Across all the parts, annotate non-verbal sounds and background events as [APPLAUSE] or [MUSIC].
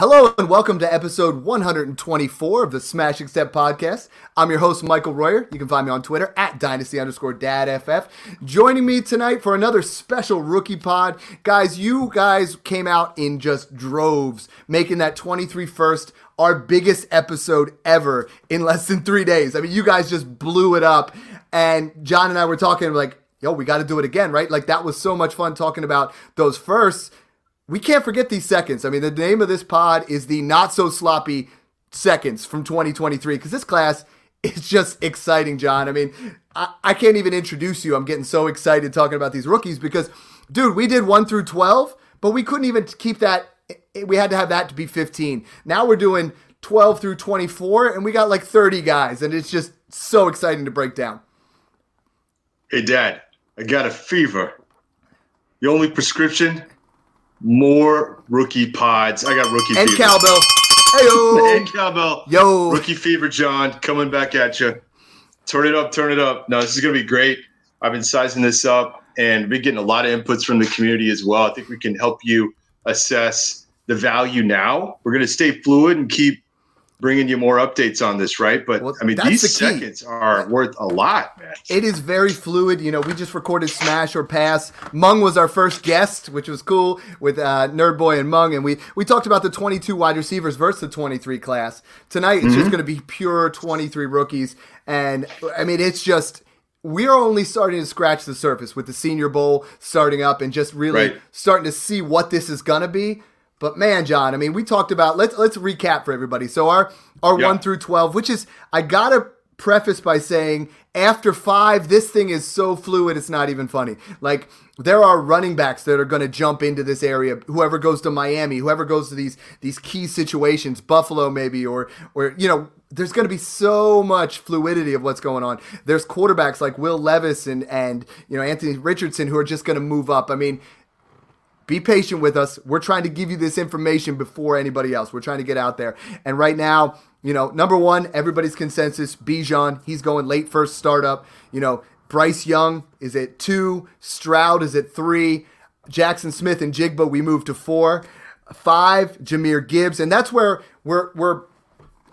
Hello and welcome to episode 124 of the Smash Accept podcast. I'm your host, Michael Royer. You can find me on Twitter at dynasty underscore dadff. Joining me tonight for another special rookie pod. Guys, you guys came out in just droves, making that 23 first our biggest episode ever in less than three days. I mean, you guys just blew it up. And John and I were talking like, yo, we got to do it again, right? Like that was so much fun talking about those firsts we can't forget these seconds. I mean, the name of this pod is the not so sloppy seconds from 2023 because this class is just exciting, John. I mean, I, I, can't even introduce you. I'm getting so excited talking about these rookies because, dude, we did 1 through 12, but we couldn't even keep that. Eh, we had to have that to be 15. Now we're doing 12 through 24, and we got like 30 guys, and it's just so exciting to break down. Hey, Dad, I got a fever. The only prescription more rookie pods. I got rookie and fever. cowbell. Hey [LAUGHS] and cowbell. Yo. Rookie fever, John, coming back at you. Turn it up, turn it up. No, this is gonna be great. I've been sizing this up and we're getting a lot of inputs from the community as well. I think we can help you assess the value now. We're gonna stay fluid and keep bringing you more updates on this, right? But well, I mean, these the seconds are worth a lot, man. It is very fluid. You know, we just recorded Smash or Pass. Mung was our first guest, which was cool with uh, Nerd Boy and Mung, and we we talked about the 22 wide receivers versus the 23 class. Tonight, it's mm-hmm. just going to be pure 23 rookies, and I mean, it's just we're only starting to scratch the surface with the Senior Bowl starting up and just really right. starting to see what this is going to be. But man, John, I mean, we talked about let's let's recap for everybody. So our our Yeah. one through twelve, which is I gotta preface by saying after five, this thing is so fluid, it's not even funny. Like there are running backs that are going to jump into this area. Whoever goes to Miami, whoever goes to these these key situations, Buffalo maybe, or or you know, there's going to be so much fluidity of what's going on. There's quarterbacks like Will Levis and and you know Anthony Richardson who are just going to move up. I mean, be patient with us. We're trying to give you this information before anybody else. We're trying to get out there. And right now, you know, number one, everybody's consensus, Bijan, he's going late first startup. You know, Bryce Young is at two, Stroud is at three, Jaxon Smith-Njigba, we moved to four. Five, Jahmyr Gibbs. And that's where we're we're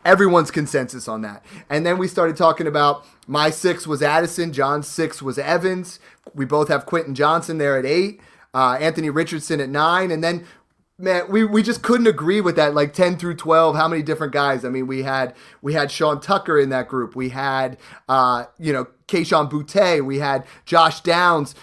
everyone's consensus on that. And then we started talking about my six was Addison, John's six was Evans. We both have Quentin Johnston there at eight uh, Anthony Richardson at nine, and then man, we, we just couldn't agree with that. Like ten through twelve, how many different guys? I mean, we had we had Sean Tucker in that group. We had uh, you know Kayshon Boutte. We had Josh Downs.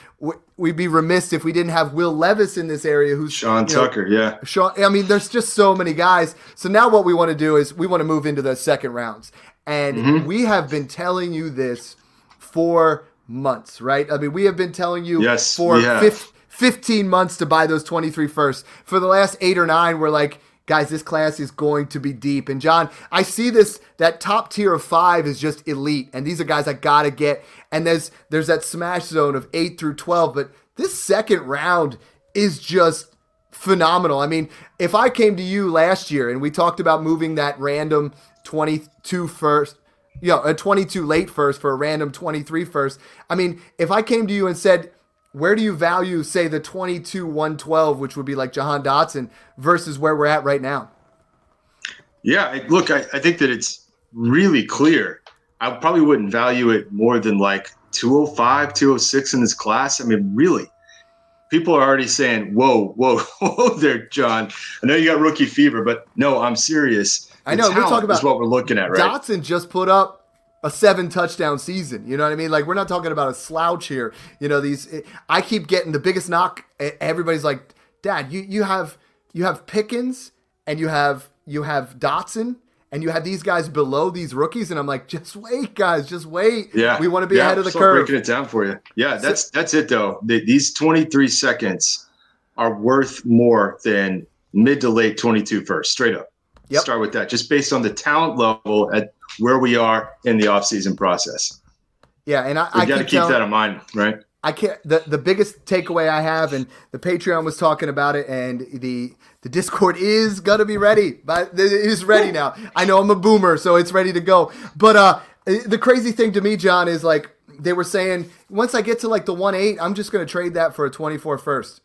We'd be remiss if we didn't have Will Levis in this area. Who's Sean you know, Tucker? Yeah, Sean. I mean, there's just so many guys. So now what we want to do is we want to move into the second rounds, and Mm-hmm. we have been telling you this for months, right? I mean, we have been telling you Yes, for we 15 15 months to buy those 23 first. For the last eight or nine, we're like, guys, this class is going to be deep. And John, I see this that top tier of five is just elite, and these are guys I gotta get. And there's there's that smash zone of eight through 12, but this second round is just phenomenal. I mean, if I came to you last year and we talked about moving that random 22 first, you know, a 22 late first for a random 23 first, I mean, if I came to you and said, where do you value, say, the 22 112, which would be like Jahan Dotson, versus where we're at right now? Yeah, I, look, I, I think that it's really clear. I probably wouldn't value it more than like 205, 206 in this class. I mean, really, people are already saying, whoa, whoa, [LAUGHS] whoa there, John. I know you got rookie fever, but no, I'm serious. I know, we're talking about is what we're looking at, right? Dotson just put up a seven touchdown season. You know what I mean? Like we're not talking about a slouch here. You know these. I keep getting the biggest knock. Everybody's like, Dad, you you have you have Pickens and you have you have Dotson and you have these guys below these rookies, and I'm like, just wait, guys, just wait. Yeah, we want to be yeah, ahead of the curve. Breaking it down for you. Yeah, that's that's it though. The, these 23 seconds are worth more than mid to late 22 first, straight up. Yep. Start with that, just based on the talent level at where we are in the offseason process. Yeah, and I, I got to keep telling, that in mind, right? I can't. The the biggest takeaway I have, and the Patreon was talking about it, and the the Discord is gonna be ready, but it is ready now. I know I'm a boomer, so it's ready to go. But uh, the crazy thing to me, John, is like they were saying once I get to like the one eight, I'm just gonna trade that for a 24 first.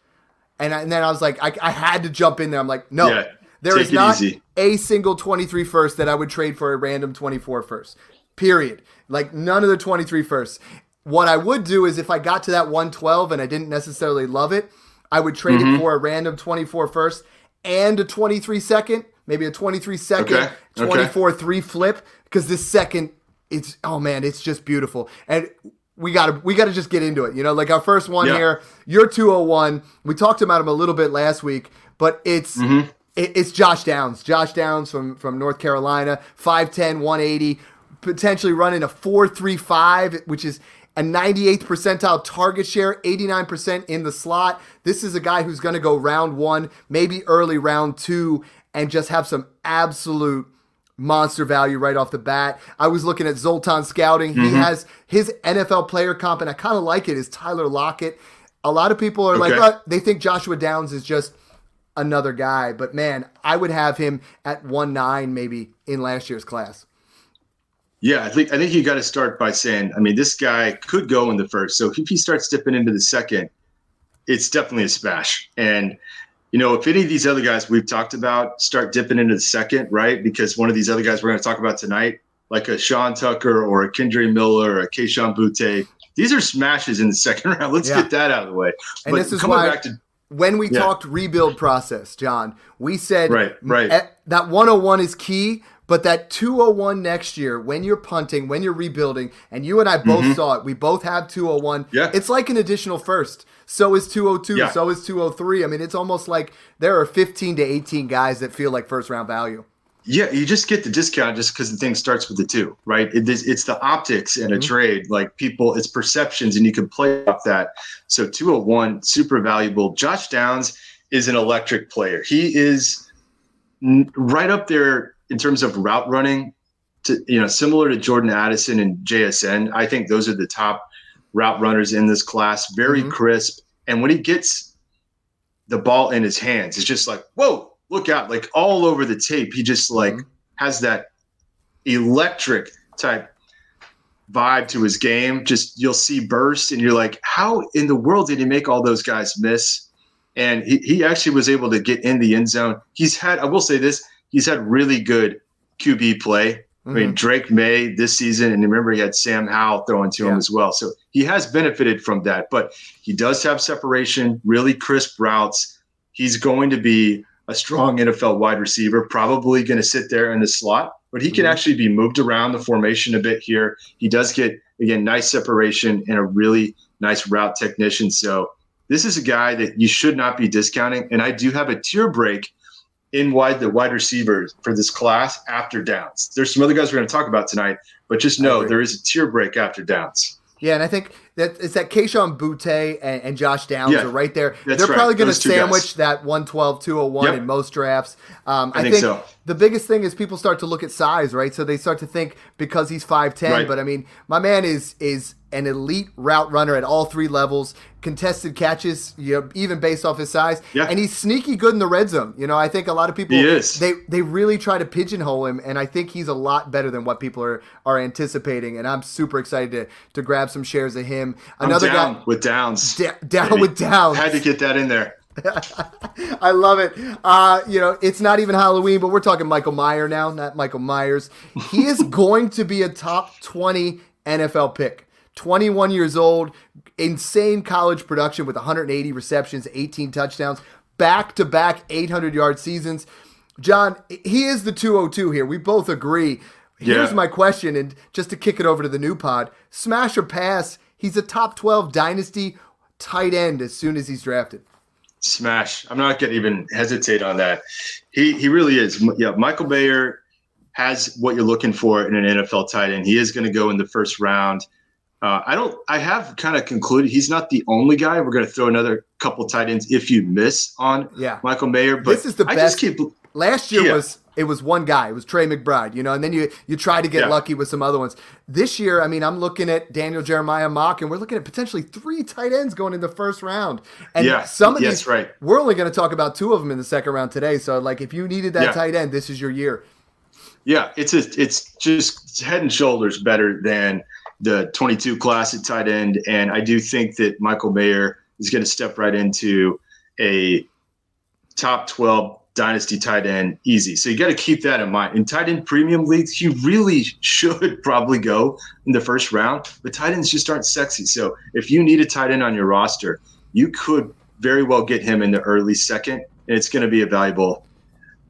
And, I, and then I was like, I, I had to jump in there. I'm like, no, yeah, there is not easy. a single 23 first that I would trade for a random 24 first. Period. Like none of the 23 firsts. What I would do is if I got to that 112 and I didn't necessarily love it, I would trade mm-hmm. it for a random 24 first and a 23 second, maybe a 23 second, okay. 24 okay. 3 flip because this second it's oh man, it's just beautiful. And we got to we got to just get into it. You know, like our first one yeah. here, you're 201. We talked about him a little bit last week, but it's mm-hmm. It, it's Josh Downs. Josh Downs from from North Carolina, 5'10, 180, potentially running a 4.35, which is a 98th percentile target share, 89% in the slot. This is a guy who's going to go round one, maybe early round two, and just have some absolute monster value right off the bat. I was looking at Zoltan scouting. Mm-hmm. He has his NFL player comp, and I kind of like it, is Tyler Lockett. A lot of people are okay. like, oh, they think Joshua Downs is just another guy, but man, I would have him at 1 9 maybe in last year's class. Yeah, I think I think you got to start by saying, I mean, this guy could go in the first. So if he starts dipping into the second, it's definitely a smash. And you know, if any of these other guys we've talked about start dipping into the second, right? Because one of these other guys we're going to talk about tonight, like a Sean Tucker or a Kendre Miller or a Kayshon Boutte, these are smashes in the second [LAUGHS] round. Let's yeah. get that out of the way. And but this is coming why to, when we yeah. talked rebuild process, John, we said right, right. that 101 is key, but that 201 next year, when you're punting, when you're rebuilding, and you and I both mm-hmm. saw it, we both have 201. Yeah. It's like an additional first. So is 202. Yeah. So is 203. I mean, it's almost like there are 15 to 18 guys that feel like first round value. Yeah, you just get the discount just because the thing starts with the two, right? It it's the optics in a mm-hmm. trade. Like people, it's perceptions, and you can play off that. So 201, super valuable. Josh Downs is an electric player. He is right up there in terms of route running, to you know, similar to Jordan Addison and JSN, I think those are the top route runners in this class. Very mm-hmm. crisp, and when he gets the ball in his hands, it's just like whoa, look out! Like all over the tape, he just like mm-hmm. has that electric type vibe to his game. Just you'll see burst, and you're like, how in the world did he make all those guys miss? And he, he actually was able to get in the end zone. He's had, I will say this, he's had really good QB play. Mm-hmm. I mean, mm-hmm. Drake Maye this season, and remember he had Sam Howell throwing to yeah. him as well. So he has benefited from that, but he does have separation, really crisp routes. He's going to be a strong NFL wide receiver, probably going to sit there in the slot, but he can mm-hmm. actually be moved around the formation a bit here. He does get, again, nice separation and a really nice route technician. So this is a guy that you should not be discounting. And I do have a tier break in wide the wide receivers for this class after downs. There's some other guys we're going to talk about tonight, but just know there is a tier break after downs. Yeah, and I think that it's that Kayshon Boutte and, and, Josh Downs yeah, are right there. They're right. probably going to sandwich that 112, 201 yep. in most drafts. Um, I, I, think, think so. the biggest thing is people start to look at size, right? So they start to think because he's 5'10, right. but I mean, my man is is an elite route runner at all three levels, contested catches, you know, even based off his size. Yeah. And he's sneaky good in the red zone. You know, I think a lot of people they they really try to pigeonhole him, and I think he's a lot better than what people are are anticipating. And I'm super excited to to grab some shares of him. Another guy with Downs. Da- down with Downs. Had to get that in there. [LAUGHS] I love it. Uh, you know, it's not even Halloween, but we're talking Michael Mayer now, not Michael Myers. He is [LAUGHS] going to be a top 20 NFL pick. 21 years old, insane college production with 180 receptions, 18 touchdowns, back to back 800 yard seasons. John, he is the 202 here. We both agree. Here's Yeah. my question, and just to kick it over to the new pod, smash or pass? He's a top 12 dynasty tight end as soon as he's drafted. Smash. I'm not going to even hesitate on that. He he really is. Yeah, Michael Mayer has what you're looking for in an NFL tight end. He is going to go in the first round. Uh, I don't. I have kind of concluded he's not the only guy. We're going to throw another couple tight ends if you miss on Yeah. Michael Mayer. But This is the I best- just keep. Last year Yeah. was it was one guy, it was Trey McBride, you know, and then you you try to get Yeah. lucky with some other ones. This year, I mean, I'm looking at Daniel Jeremiah Mock, and we're looking at potentially three tight ends going in the first round. And Yeah. some of Yes, these, right. we're only going to talk about two of them in the second round today. So, like, if you needed that tight end, this is your year. Yeah, it's a, it's just head and shoulders better than the 22 class at tight end, and I do think that Michael Mayer is going to step right into a top 12 dynasty tight end easy. So you got to keep that in mind. In tight end premium leagues, he really should [LAUGHS] probably go in the first round, but tight ends just aren't sexy. So if you need a tight end on your roster, you could very well get him in the early second, and it's going to be a valuable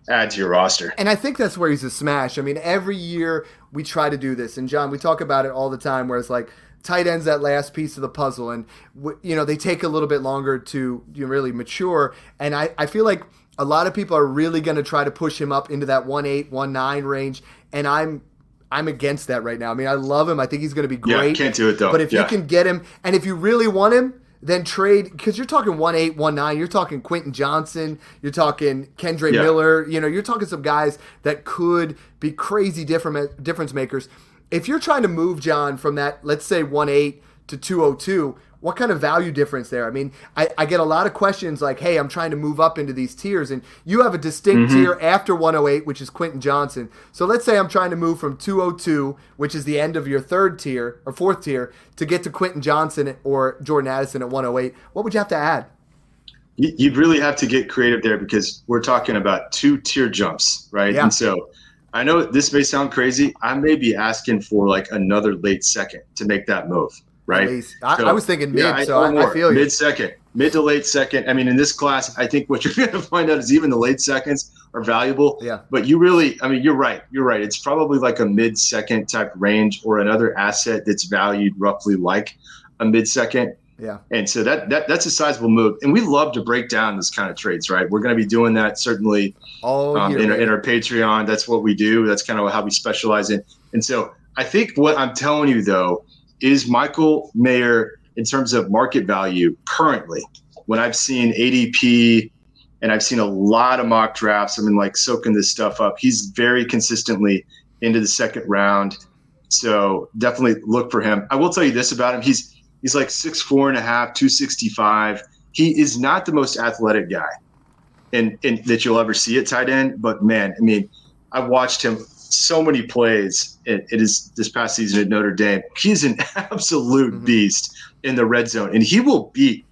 add to your roster. And I think that's where he's a smash. I mean, every year we try to do this, and John, we talk about it all the time. Where it's like tight ends that last piece of the puzzle, and w- you know they take a little bit longer to you know, really mature. And I, I feel like a lot of people are really going to try to push him up into that one eight, one nine range, and I'm. I'm against that right now. I mean, I love him. I think he's going to be Yeah, great. can't do it, though. But if you can get him, and if you really want him, then trade because you're talking one eight, one nine. You're talking Quentin Johnston. You're talking Kendre Yeah. Miller. You know, you're talking some guys that could be crazy different difference makers. If you're trying to move John from that, let's say one eight to two oh two, what kind of value difference there? I mean, I, I get a lot of questions like, "Hey, I'm trying to move up into these tiers," and you have a distinct Mm-hmm. tier after 108, which is Quentin Johnston. So let's say I'm trying to move from 202, which is the end of your third tier or fourth tier, to get to Quentin Johnston or Jordan Addison at 108. What would you have to add? You- You'd really have to get creative there because we're talking about two tier jumps, right? Yeah. And so I know this may sound crazy. I may be asking for like another late second to make that move, right? I, So, I was thinking mid, yeah, so I, I feel you. Mid second, mid to late second. I mean, in this class, I think what [LAUGHS] you're going to find out is even the late seconds are valuable. Yeah. But you really, I mean, you're right. You're right. It's probably like a mid second type range or another asset that's valued roughly like a mid second. Yeah. And so that, that that's a sizable move. And we love to break down this kind of trades, right? We're going to be doing that certainly All um, in, our, in our Patreon. That's what we do. That's kind of how we specialize in. And so I think what I'm telling you though is Michael Mayer in terms of market value currently. When I've seen ADP and I've seen a lot of mock drafts, I've been like soaking this stuff up. He's very consistently into the second round. So definitely look for him. I will tell you this about him. He's he's like six four and a half, two sixty five. He is not the most athletic guy and, and that you'll ever see at tight end. But man, I mean, I watched him so many plays. It, it is this past season at Notre Dame. He's an [LAUGHS] absolute Mhm. beast in the red zone, and he will beat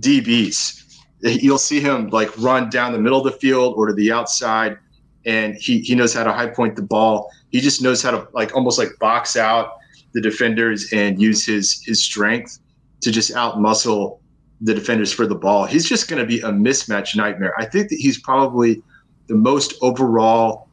DBs. You'll see him like run down the middle of the field or to the outside, and he he knows how to high point the ball. He just knows how to like almost like box out the defenders and use his his strength to just out muscle the defenders for the ball. He's just going to be a mismatch nightmare. I think that he's probably the most overall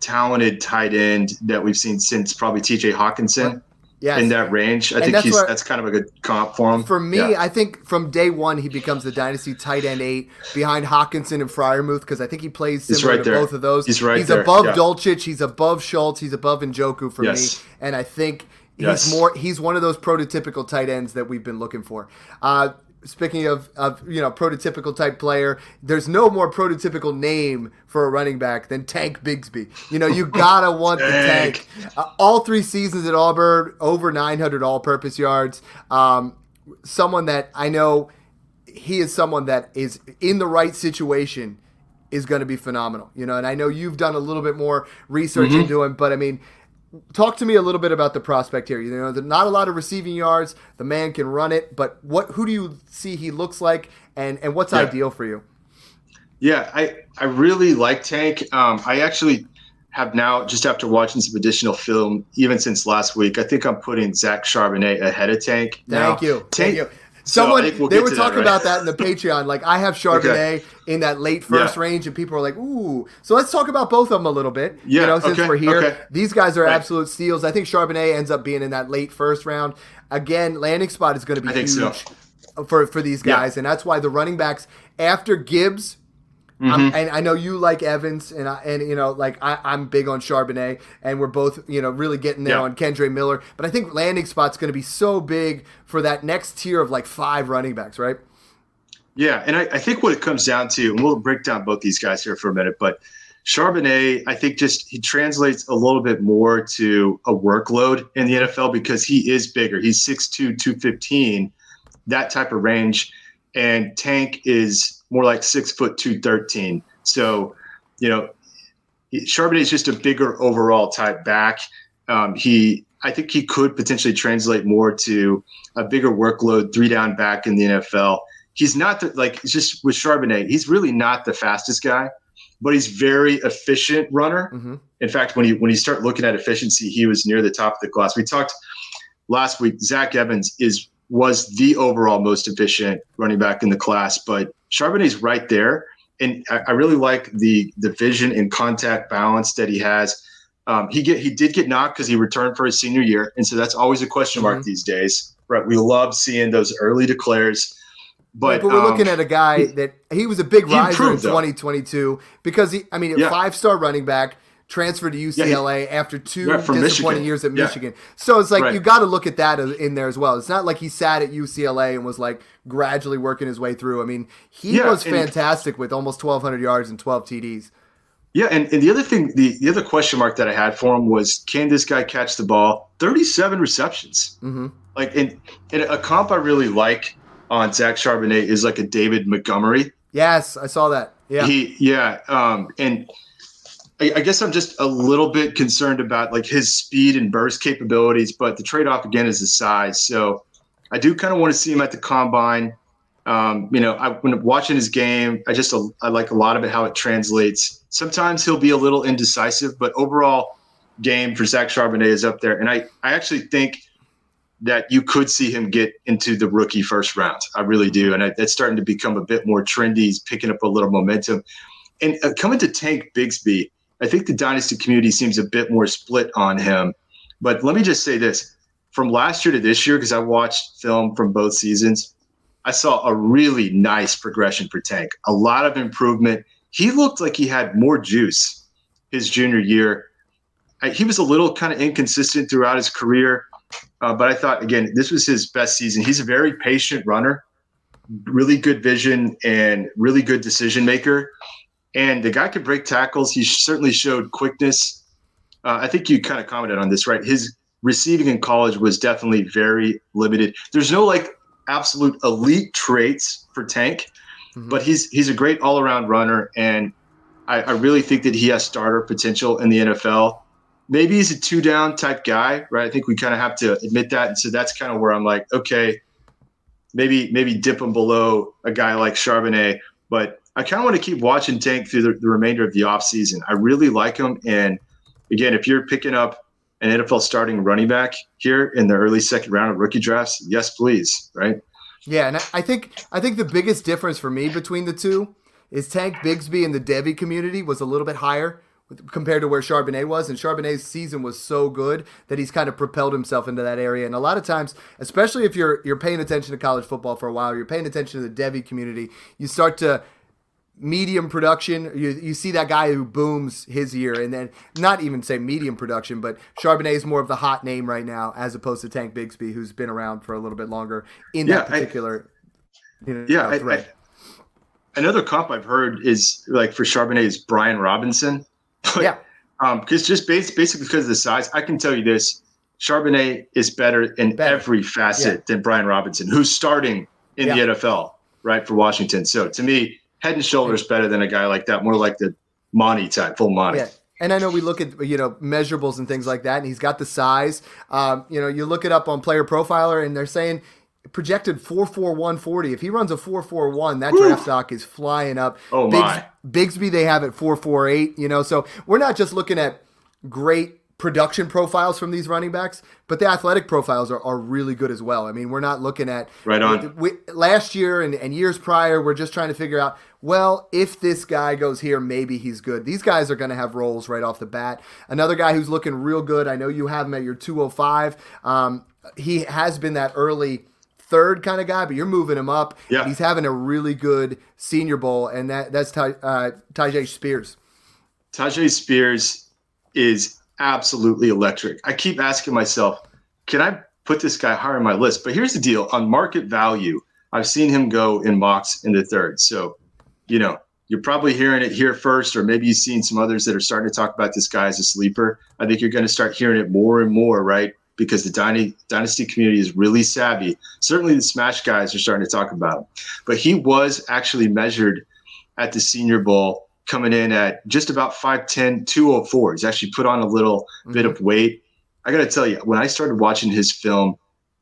talented tight end that we've seen since probably TJ Hockenson yes. in that range. I And think that's he's where- that's kind of a good comp for him. For me, Yeah. I think from day one he becomes the dynasty tight end eight behind Hawkinson and Freiermuth because I think he plays similar right to there. both of those. He's right He's there, above yeah. Dulcich. He's above Schultz. He's above Njoku for Yes. me, and I think he's Yes. more. He's one of those prototypical tight ends that we've been looking for. Uh, speaking of, of you know prototypical type player, there's no more prototypical name for a running back than Tank Bigsby. You know you [LAUGHS] gotta want the Tank. tank. Uh, all three seasons at Auburn, over 900 all-purpose yards. Um, someone that I know he is someone that is in the right situation is going to be phenomenal. You know, and I know you've done a little bit more research Mm-hmm. into him, but I mean, talk to me a little bit about the prospect here. You know, not a lot of receiving yards. The man can run it, but what? Who do you see he looks like, and and what's Yeah. ideal for you? Yeah, I, I really like Tank. Um, I actually have now, just after watching some additional film, even since last week, I think I'm putting Zach Charbonnet ahead of Tank. Now, Thank you. Thank you. Someone so we'll they were talking that, right? about that in the Patreon. Like I have Charbonnet [LAUGHS] okay. in that late first yeah. range, and people are like, "Ooh!" So let's talk about both of them a little bit. Yeah, you know, since okay. we're here, okay. these guys are right. absolute steals. I think Charbonnet ends up being in that late first round. Again, landing spot is going to be huge so. for for these guys, yeah. and that's why the running backs after Gibbs Mm-hmm. and I know you like Evans, and I, and you know, like I, am big on Charbonnet, and we're both you know really getting there yeah. on Kendre Miller. But I think landing spot's going to be so big for that next tier of like five running backs, right? Yeah, and I, I think what it comes down to, and we'll break down both these guys here for a minute, but Charbonnet, I think just he translates a little bit more to a workload in the NFL because he is bigger. He's 6'2, 215, that type of range. And Tank is more like six foot two thirteen. So, you know, Charbonnet is just a bigger overall type back. Um, he, I think he could potentially translate more to a bigger workload, three down back in the NFL. He's not the, like just with Charbonnet. He's really not the fastest guy, but he's very efficient runner. Mm-hmm. In fact, when you when you start looking at efficiency, he was near the top of the class. We talked last week. Zach Evans is was the overall most efficient running back in the class, but Charbonnet's right there, and I, I really like the the vision and contact balance that he has. Um, he get he did get knocked because he returned for his senior year, and so that's always a question mark mm-hmm. these days. Right, we love seeing those early declares. But, but we're um, looking at a guy that he was a big riser in 2022 because he, I mean, a yeah. five star running back transferred to UCLA yeah, he, after two disappointing Michigan. years at Michigan. Yeah. So it's like right. you got to look at that in there as well. It's not like he sat at UCLA and was like gradually working his way through. I mean, he yeah, was fantastic with almost 1,200 yards and 12 TDs. Yeah, and, and the other thing, the, the other question mark that I had for him was, can this guy catch the ball? 37 receptions. Mm-hmm. Like, and, in a comp I really like on Zach Charbonnet is like a David Montgomery. Yes, I saw that. Yeah. He, yeah. Um, and – I, I guess I'm just a little bit concerned about like his speed and burst capabilities, but the trade off again is the size. So I do kind of want to see him at the combine. Um, you know, I, when watching his game, I just I like a lot of it how it translates. Sometimes he'll be a little indecisive, but overall game for Zach Charbonnet is up there. And I, I actually think that you could see him get into the rookie first round. I really do. And it's starting to become a bit more trendy. He's picking up a little momentum. And uh, coming to Tank Bigsby, I think the dynasty community seems a bit more split on him. But let me just say this from last year to this year, because I watched film from both seasons, I saw a really nice progression for Tank, a lot of improvement. He looked like he had more juice his junior year. I, he was a little kind of inconsistent throughout his career, uh, but I thought, again, this was his best season. He's a very patient runner, really good vision, and really good decision maker. And the guy could break tackles. He certainly showed quickness. Uh, I think you kind of commented on this, right? His receiving in college was definitely very limited. There's no like absolute elite traits for Tank, mm-hmm. but he's he's a great all around runner, and I, I, really think that he has starter potential in the NFL. Maybe he's a two down type guy, right? I think we kind of have to admit that, and so that's kind of where I'm like, okay, maybe maybe dip him below a guy like Charbonnet, but I kind of want to keep watching Tank through the, the remainder of the offseason. I really like him. And again, if you're picking up an NFL starting running back here in the early second round of rookie drafts, yes, please. Right. Yeah. And I think, I think the biggest difference for me between the two is Tank Bigsby in the Devy community was a little bit higher compared to where Charbonnet was. And Charbonnet's season was so good that he's kind of propelled himself into that area. And a lot of times, especially if you're you're paying attention to college football for a while, you're paying attention to the Devy community, you start to medium production. You, you see that guy who booms his year, and then not even say medium production, but Charbonnet is more of the hot name right now as opposed to Tank Bigsby, who's been around for a little bit longer in yeah, that particular. I, you know, yeah, I, I, another comp I've heard is like for Charbonnet is Brian Robinson. [LAUGHS] But, yeah, because um, just based, basically because of the size, I can tell you this: Charbonnet is better in better. every facet yeah. than Brian Robinson, who's starting in yeah. the NFL, right for Washington. So to me, head and shoulders better than a guy like that. More like the Monty type, full Monty. Yeah. And I know we look at you know measurables and things like that, and he's got the size. Um, you know, you look it up on Player Profiler, and they're saying projected four four one forty. If he runs a four four one, that draft stock is flying up. Oh Bigs, my! Bigsby they have at four four eight. You know, so we're not just looking at great production profiles from these running backs, but the athletic profiles are, are really good as well. I mean, we're not looking at right on. We, last year and, and years prior, we're just trying to figure out, well, if this guy goes here, maybe he's good. These guys are going to have roles right off the bat. Another guy who's looking real good, I know you have him at your 205. Um, he has been that early third kind of guy, but you're moving him up. Yeah. He's having a really good Senior Bowl, and that that's Ty, uh, Tyjae Spears. Tyjae Spears is absolutely electric. I keep asking myself, can I put this guy higher on my list? But here's the deal on market value, I've seen him go in mocks in the third. So, you know, you're probably hearing it here first, or maybe you've seen some others that are starting to talk about this guy as a sleeper. I think you're going to start hearing it more and more, right? Because the dynasty community is really savvy. Certainly, the Smash guys are starting to talk about him. But he was actually measured at the Senior Bowl coming in at just about 5'10, 204. He's actually put on a little mm-hmm. bit of weight. I got to tell you, when I started watching his film,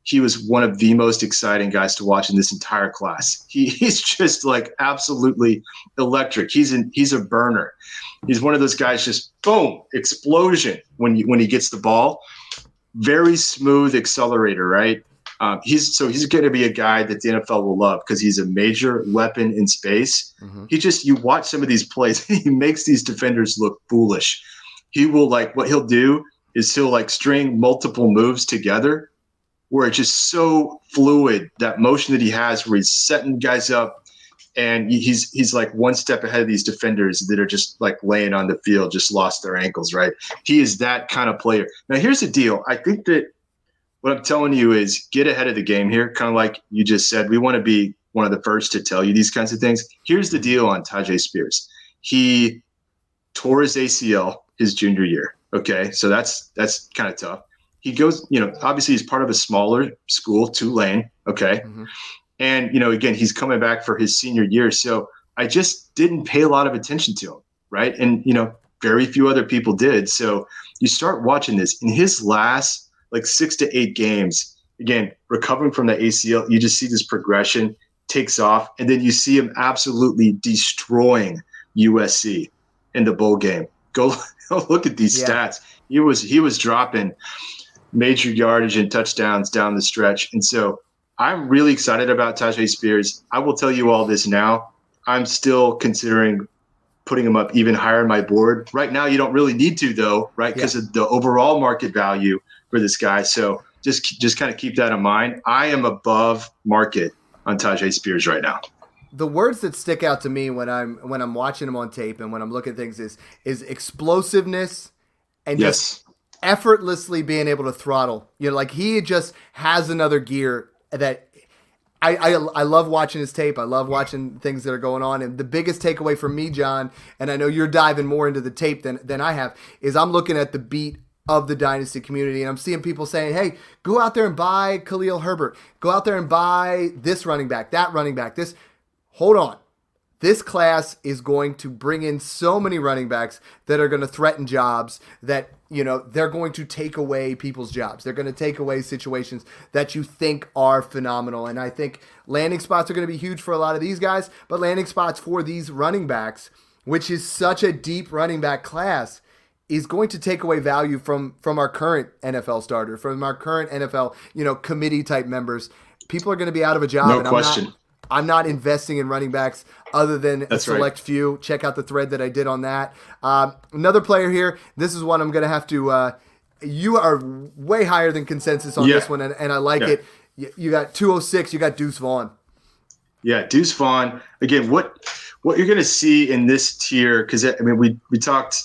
he was one of the most exciting guys to watch in this entire class. He, [LAUGHS] he's just like absolutely electric. He's an, he's a burner. He's one of those guys just boom explosion when you, when he gets the ball. Very smooth accelerator, right? Um, he's so he's going to be a guy that the NFL will love because he's a major weapon in space. Mm-hmm. He just you watch some of these plays, [LAUGHS] he makes these defenders look foolish. He will like what he'll do is he'll like string multiple moves together where it's just so fluid that motion that he has where he's setting guys up and he's he's like one step ahead of these defenders that are just like laying on the field just lost their ankles right he is that kind of player now here's the deal i think that what I'm telling you is get ahead of the game here. Kind of like you just said, we want to be one of the first to tell you these kinds of things. Here's the deal on Tyjae Spears. He tore his ACL his junior year. Okay, so that's that's kind of tough. He goes, you know, obviously he's part of a smaller school, Tulane. Okay, mm-hmm. and you know, again, he's coming back for his senior year. So I just didn't pay a lot of attention to him, right? And you know, very few other people did. So you start watching this in his last like six to eight games. Again, recovering from the ACL, you just see this progression takes off, and then you see him absolutely destroying USC in the bowl game. Go [LAUGHS] look at these yeah. stats. He was he was dropping major yardage and touchdowns down the stretch, and so I'm really excited about Tyjae Spears. I will tell you all this now. I'm still considering putting him up even higher on my board. Right now, you don't really need to though, right? Because yeah. of the overall market value for this guy. So just just kind of keep that in mind. I am above market on Tyjae Spears right now. The words that stick out to me when I'm when I'm watching him on tape and when I'm looking at things is is explosiveness and yes. just effortlessly being able to throttle. You know, like he just has another gear that I, I, I love watching his tape. I love watching things that are going on. And the biggest takeaway for me, John, and I know you're diving more into the tape than, than I have, is I'm looking at the beat of the dynasty community. And I'm seeing people saying, hey, go out there and buy Khalil Herbert. Go out there and buy this running back, that running back, this. Hold on. This class is going to bring in so many running backs that are going to threaten jobs that, you know, they're going to take away people's jobs. They're going to take away situations that you think are phenomenal. And I think landing spots are going to be huge for a lot of these guys, but landing spots for these running backs, which is such a deep running back class, is going to take away value from from our current NFL starter, from our current NFL, you know, committee type members. People are going to be out of a job. No question. Not, I'm not investing in running backs other than That's a select right. few. Check out the thread that I did on that. Um, another player here. This is one I'm going to have to. Uh, you are way higher than consensus on yeah. this one, and, and I like yeah. it. You, you got 206. You got Deuce Vaughn. Yeah, Deuce Vaughn. Again, what what you're going to see in this tier? Because I mean, we we talked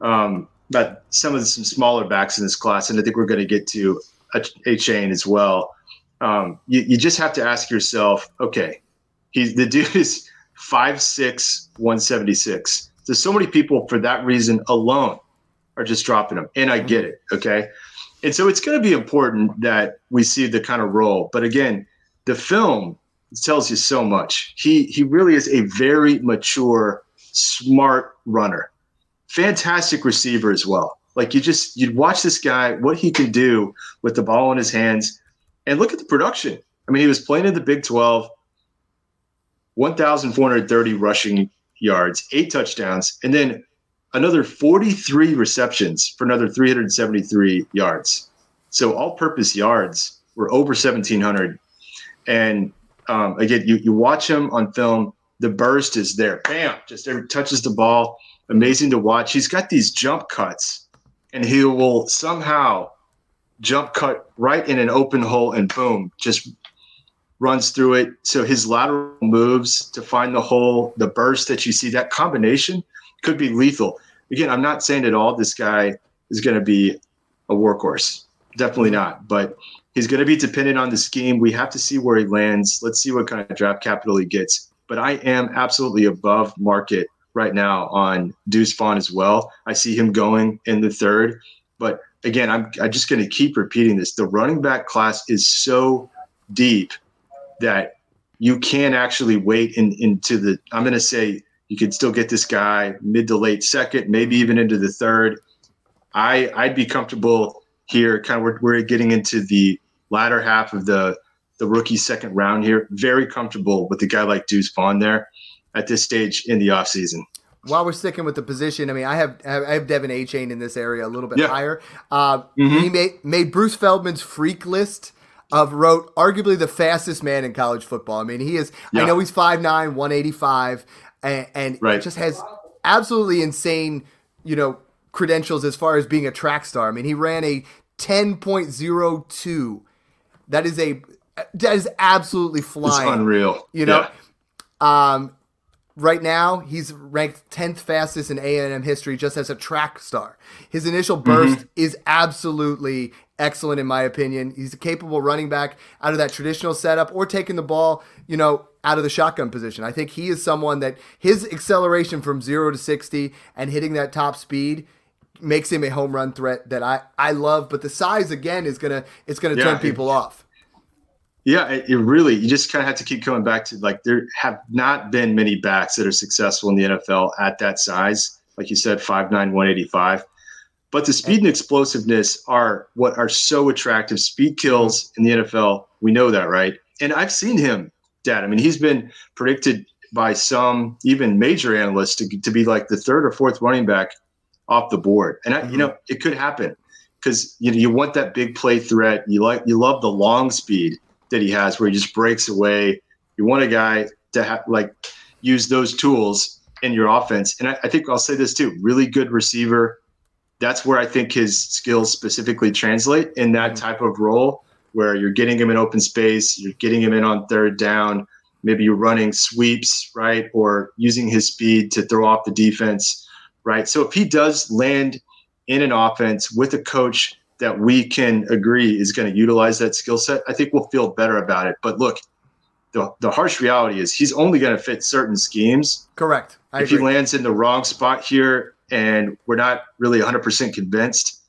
um, but some of the, some smaller backs in this class, and I think we're going to get to a, Achane as well. Um, you, you just have to ask yourself, okay, he's the dude is 5'6", 176. There's so many people for that reason alone are just dropping him, and I get it, okay. And so it's going to be important that we see the kind of role. But again, the film tells you so much. He he really is a very mature, smart runner fantastic receiver as well. Like you just you'd watch this guy, what he can do with the ball in his hands, and look at the production. I mean, he was playing in the Big 12, 1,430 rushing yards, eight touchdowns, and then another 43 receptions for another 373 yards. So all purpose yards were over 1,700. And um, again, you, you watch him on film, the burst is there. Bam, just touches the ball. Amazing to watch. He's got these jump cuts, and he will somehow jump cut right in an open hole and boom, just runs through it. So his lateral moves to find the hole, the burst that you see, that combination could be lethal. Again, I'm not saying at all this guy is going to be a workhorse. Definitely not. But he's going to be dependent on the scheme. We have to see where he lands. Let's see what kind of draft capital he gets. But I am absolutely above market right now on Deuce Vaughn as well. I see him going in the third. But again, I'm, I'm just going to keep repeating this. The running back class is so deep that you can actually wait in, into the, I'm going to say you could still get this guy mid to late second, maybe even into the third. I, I'd be comfortable here. Kind of, we're, we're getting into the latter half of the, the rookie second round here. Very comfortable with a guy like Deuce Vaughn there at this stage in the offseason while we're sticking with the position, I mean, I have I have De'Von Achane in this area a little bit yeah. higher. Uh, mm-hmm. He made made Bruce Feldman's freak list of wrote arguably the fastest man in college football. I mean, he is. Yeah. I know he's 5'9", 185, and, and right. just has absolutely insane, you know, credentials as far as being a track star. I mean, he ran a ten point zero two. That is a that is absolutely flying. It's unreal. You know. Yeah. Um, Right now, he's ranked 10th fastest in A&M history just as a track star. His initial burst mm-hmm. is absolutely excellent in my opinion. He's a capable running back out of that traditional setup or taking the ball, you know, out of the shotgun position. I think he is someone that his acceleration from 0 to 60 and hitting that top speed makes him a home run threat that I I love, but the size again is going to it's going to yeah, turn people off. Yeah, it, it really, you just kind of have to keep coming back to like there have not been many backs that are successful in the NFL at that size. Like you said, 5'9, 185. But the speed and explosiveness are what are so attractive. Speed kills in the NFL. We know that, right? And I've seen him, Dad. I mean, he's been predicted by some, even major analysts, to, to be like the third or fourth running back off the board. And I, mm-hmm. you know, it could happen because you know you want that big play threat. You like you love the long speed that he has where he just breaks away. You want a guy to have like use those tools in your offense. And I, I think I'll say this too: really good receiver. That's where I think his skills specifically translate in that mm-hmm. type of role where you're getting him in open space, you're getting him in on third down, maybe you're running sweeps, right? Or using his speed to throw off the defense, right? So if he does land in an offense with a coach that we can agree is going to utilize that skill set, I think we'll feel better about it. But look, the, the harsh reality is he's only going to fit certain schemes. Correct. I if agree. he lands in the wrong spot here and we're not really 100% convinced,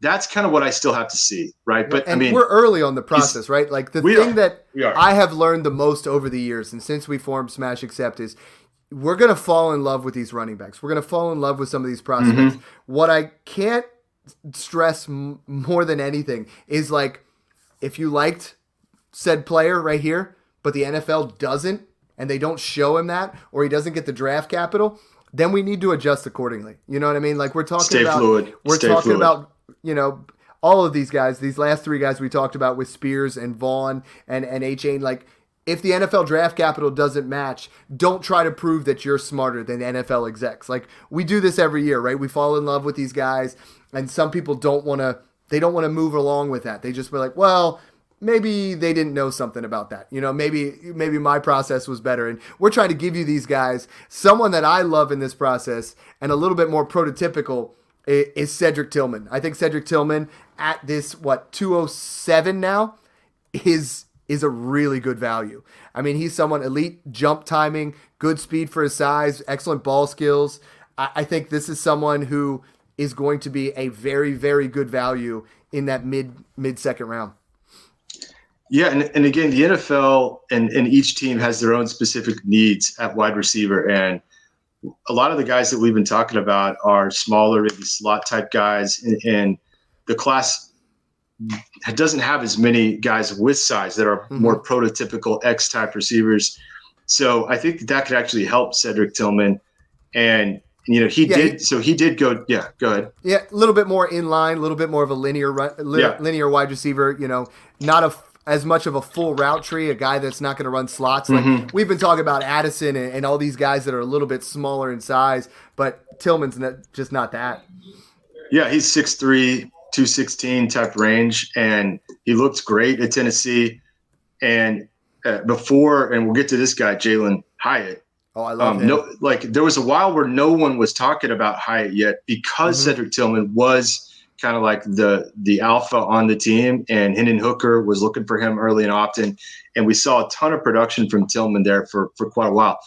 that's kind of what I still have to see, right? But and I mean, we're early on the process, right? Like the thing are, that I have learned the most over the years, and since we formed Smash Accept, is we're going to fall in love with these running backs. We're going to fall in love with some of these prospects. Mm-hmm. What I can't stress m- more than anything is like if you liked said player right here, but the NFL doesn't, and they don't show him that, or he doesn't get the draft capital, then we need to adjust accordingly. You know what I mean? Like we're talking Stay about, fluid. we're Stay talking fluid. about, you know, all of these guys, these last three guys we talked about with Spears and Vaughn and and Achane, like if the NFL draft capital doesn't match, don't try to prove that you're smarter than NFL execs. Like we do this every year, right? We fall in love with these guys, and some people don't want to. They don't want to move along with that. They just be like, well, maybe they didn't know something about that. You know, maybe maybe my process was better. And we're trying to give you these guys someone that I love in this process and a little bit more prototypical is Cedric Tillman. I think Cedric Tillman at this what 207 now is is a really good value. I mean, he's someone elite jump timing, good speed for his size, excellent ball skills. I, I think this is someone who is going to be a very, very good value in that mid mid second round. Yeah, and, and again, the NFL and, and each team has their own specific needs at wide receiver. And a lot of the guys that we've been talking about are smaller, maybe slot type guys. And, and the class doesn't have as many guys with size that are mm-hmm. more prototypical X type receivers. So I think that, that could actually help Cedric Tillman. And you know, he Yeah, did. he- so he did go. Yeah, go ahead. Yeah, a little bit more in line, a little bit more of a linear ru- li- Yeah. linear wide receiver. You know, not a as much of a full route tree, a guy that's not going to run slots. Like Mm-hmm. we've been talking about Addison and, and all these guys that are a little bit smaller in size, but Tillman's not, just not that. Yeah, he's 6'3", 216 type range, and he looked great at Tennessee. And uh, before, and we'll get to this guy, Jalin Hyatt. Oh, I love Um, him. no, like there was a while where no one was talking about Hyatt yet because Mhm. Cedric Tillman was kind of like the the alpha on the team, and Hendon Hooker was looking for him early and often, and we saw a ton of production from Tillman there for for quite a while.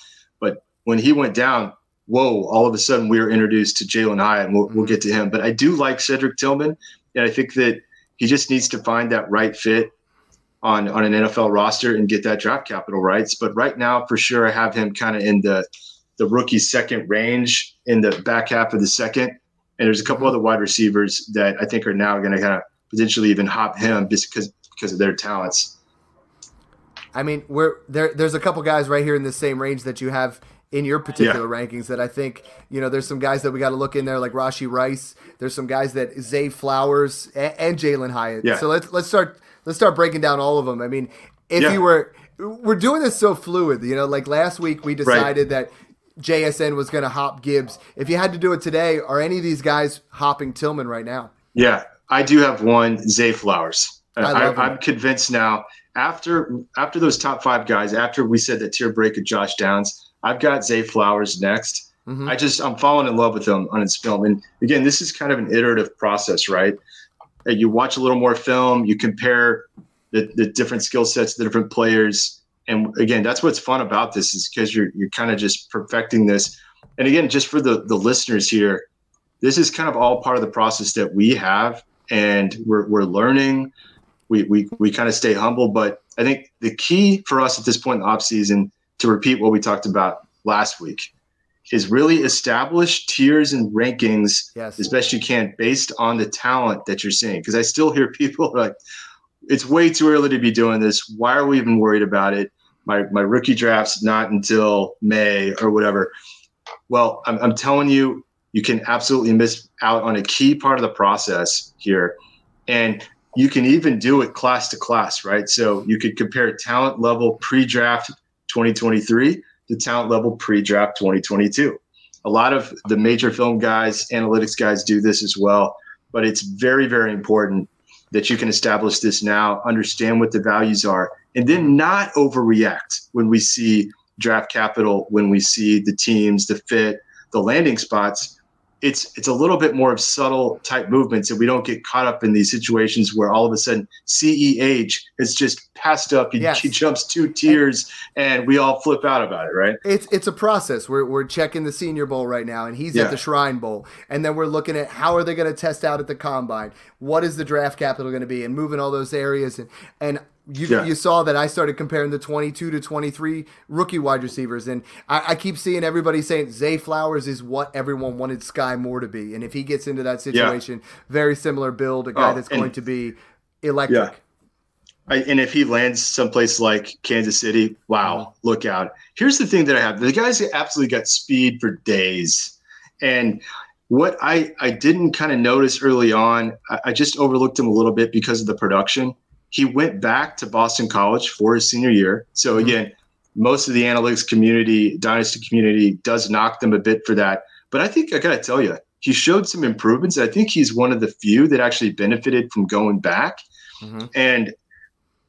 But when he went down, whoa! All of a sudden, we were introduced to Jalin Hyatt, and we'll, we'll Mhm. get to him. But I do like Cedric Tillman, and I think that he just needs to find that right fit on on an NFL roster and get that draft capital rights. But right now, for sure, I have him kind of in the the rookie second range in the back half of the second. And there's a couple other wide receivers that I think are now going to kind of potentially even hop him just because because of their talents. I mean, we're there. There's a couple guys right here in the same range that you have in your particular rankings that I think you know. There's some guys that we got to look in there, like Rashee Rice. There's some guys that Zay Flowers and, and Jalin Hyatt. Yeah. So let's let's start let's start breaking down all of them. I mean, if Yeah. you were we're doing this so fluid, you know, like last week we decided that JSN was going to hop Gibbs. If you had to do it today, are any of these guys hopping Tillman right now? Yeah, I do have one Zay Flowers. Uh, I I love him. I'm convinced now after after those top five guys, after we said that tier break of Josh Downs, I've got Zay Flowers next. Mhm. I just I'm falling in love with him on his film. And again, this is kind of an iterative process, right? You watch a little more film, you compare the, the different skill sets, the different players. And again, that's what's fun about this is because you're you're kind of just perfecting this. And again, just for the the listeners here, this is kind of all part of the process that we have and we're, we're learning we, we, we kind of stay humble but i think the key for us at this point in the off season to repeat what we talked about last week is really establish tiers and rankings Yes. as best you can based on the talent that you're seeing because i still hear [LAUGHS] people like it's way too early to be doing this why are we even worried about it my, my rookie draft's not until may or whatever well I'm, I'm telling you you can absolutely miss out on a key part of the process here. And you can even do it class to class, right? So you could compare talent level pre draft 2023 to talent level pre draft 2022. A lot of the major film guys, analytics guys do this as well, but it's very, very important that you can establish this now, understand what the values are, and then not overreact when we see draft capital, when we see the teams, the fit, the landing spots it's it's a little bit more of subtle type movements and we don't get caught up in these situations where all of a sudden CEH has just passed up he, Yes. he jumps two tiers and we all flip out about it right It's it's a process. We're we're checking the Senior Bowl right now, and he's Yeah. at the Shrine Bowl, and then we're looking at how are they going to test out at the Combine? What is the draft capital going to be, and moving all those areas, and and you Yeah. you saw that I started comparing the twenty two to twenty three rookie wide receivers, and I, I keep seeing everybody saying Zay Flowers is what everyone wanted Skyy Moore to be, and if he gets into that situation, very similar build, a guy Oh, that's and- going to be electric. I, and if he lands someplace like Kansas City, wow, mm-hmm. look out. Here's the thing that I have. The guy's absolutely got speed for days. And what I, I didn't kind of notice early on, I, I just overlooked him a little bit because of the production. He went back to Boston College for his senior year. So again, most of the analytics community, dynasty community does knock them a bit for that. But I think I got to tell you, he showed some improvements. I think he's one of the few that actually benefited from going back. Mhm. And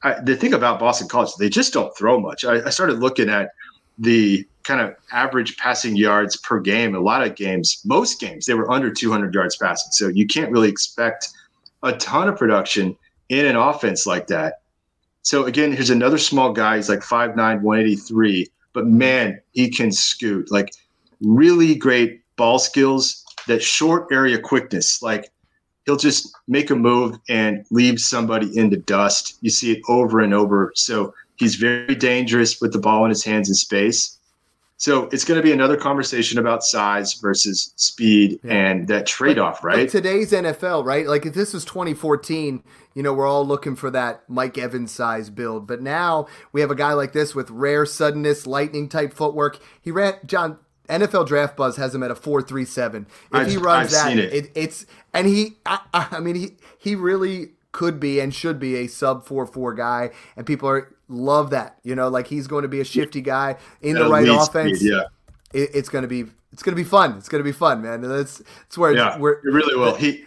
I, the thing about Boston College, they just don't throw much. I, I started looking at the kind of average passing yards per game. A lot of games, most games, they were under 200 yards passing. So you can't really expect a ton of production in an offense like that. So again, here's another small guy. He's like 5'9, 183, but man, he can scoot. Like really great ball skills, that short area quickness. Like he'll just make a move and leave somebody in the dust. You see it over and over. So he's very dangerous with the ball in his hands in space. So it's going to be another conversation about size versus speed Yeah. and that trade off, Like right? today's NFL, right? Like if this was 2014, you know, we're all looking for that Mike Evans size build. But now we have a guy like this with rare suddenness, lightning type footwork. He ran John NFL Draft Buzz has him at a four three seven. If I've- he runs I've that, seen it. it, it's and he. I, I I mean, he he really could be and should be a sub four four guy, and people are love that. You know, like he's going to be a shifty guy in the right offense. speed, yeah. It, it's going to be it's going to be fun. It's going to be fun, man. That's that's where Yeah, we're it really will. He,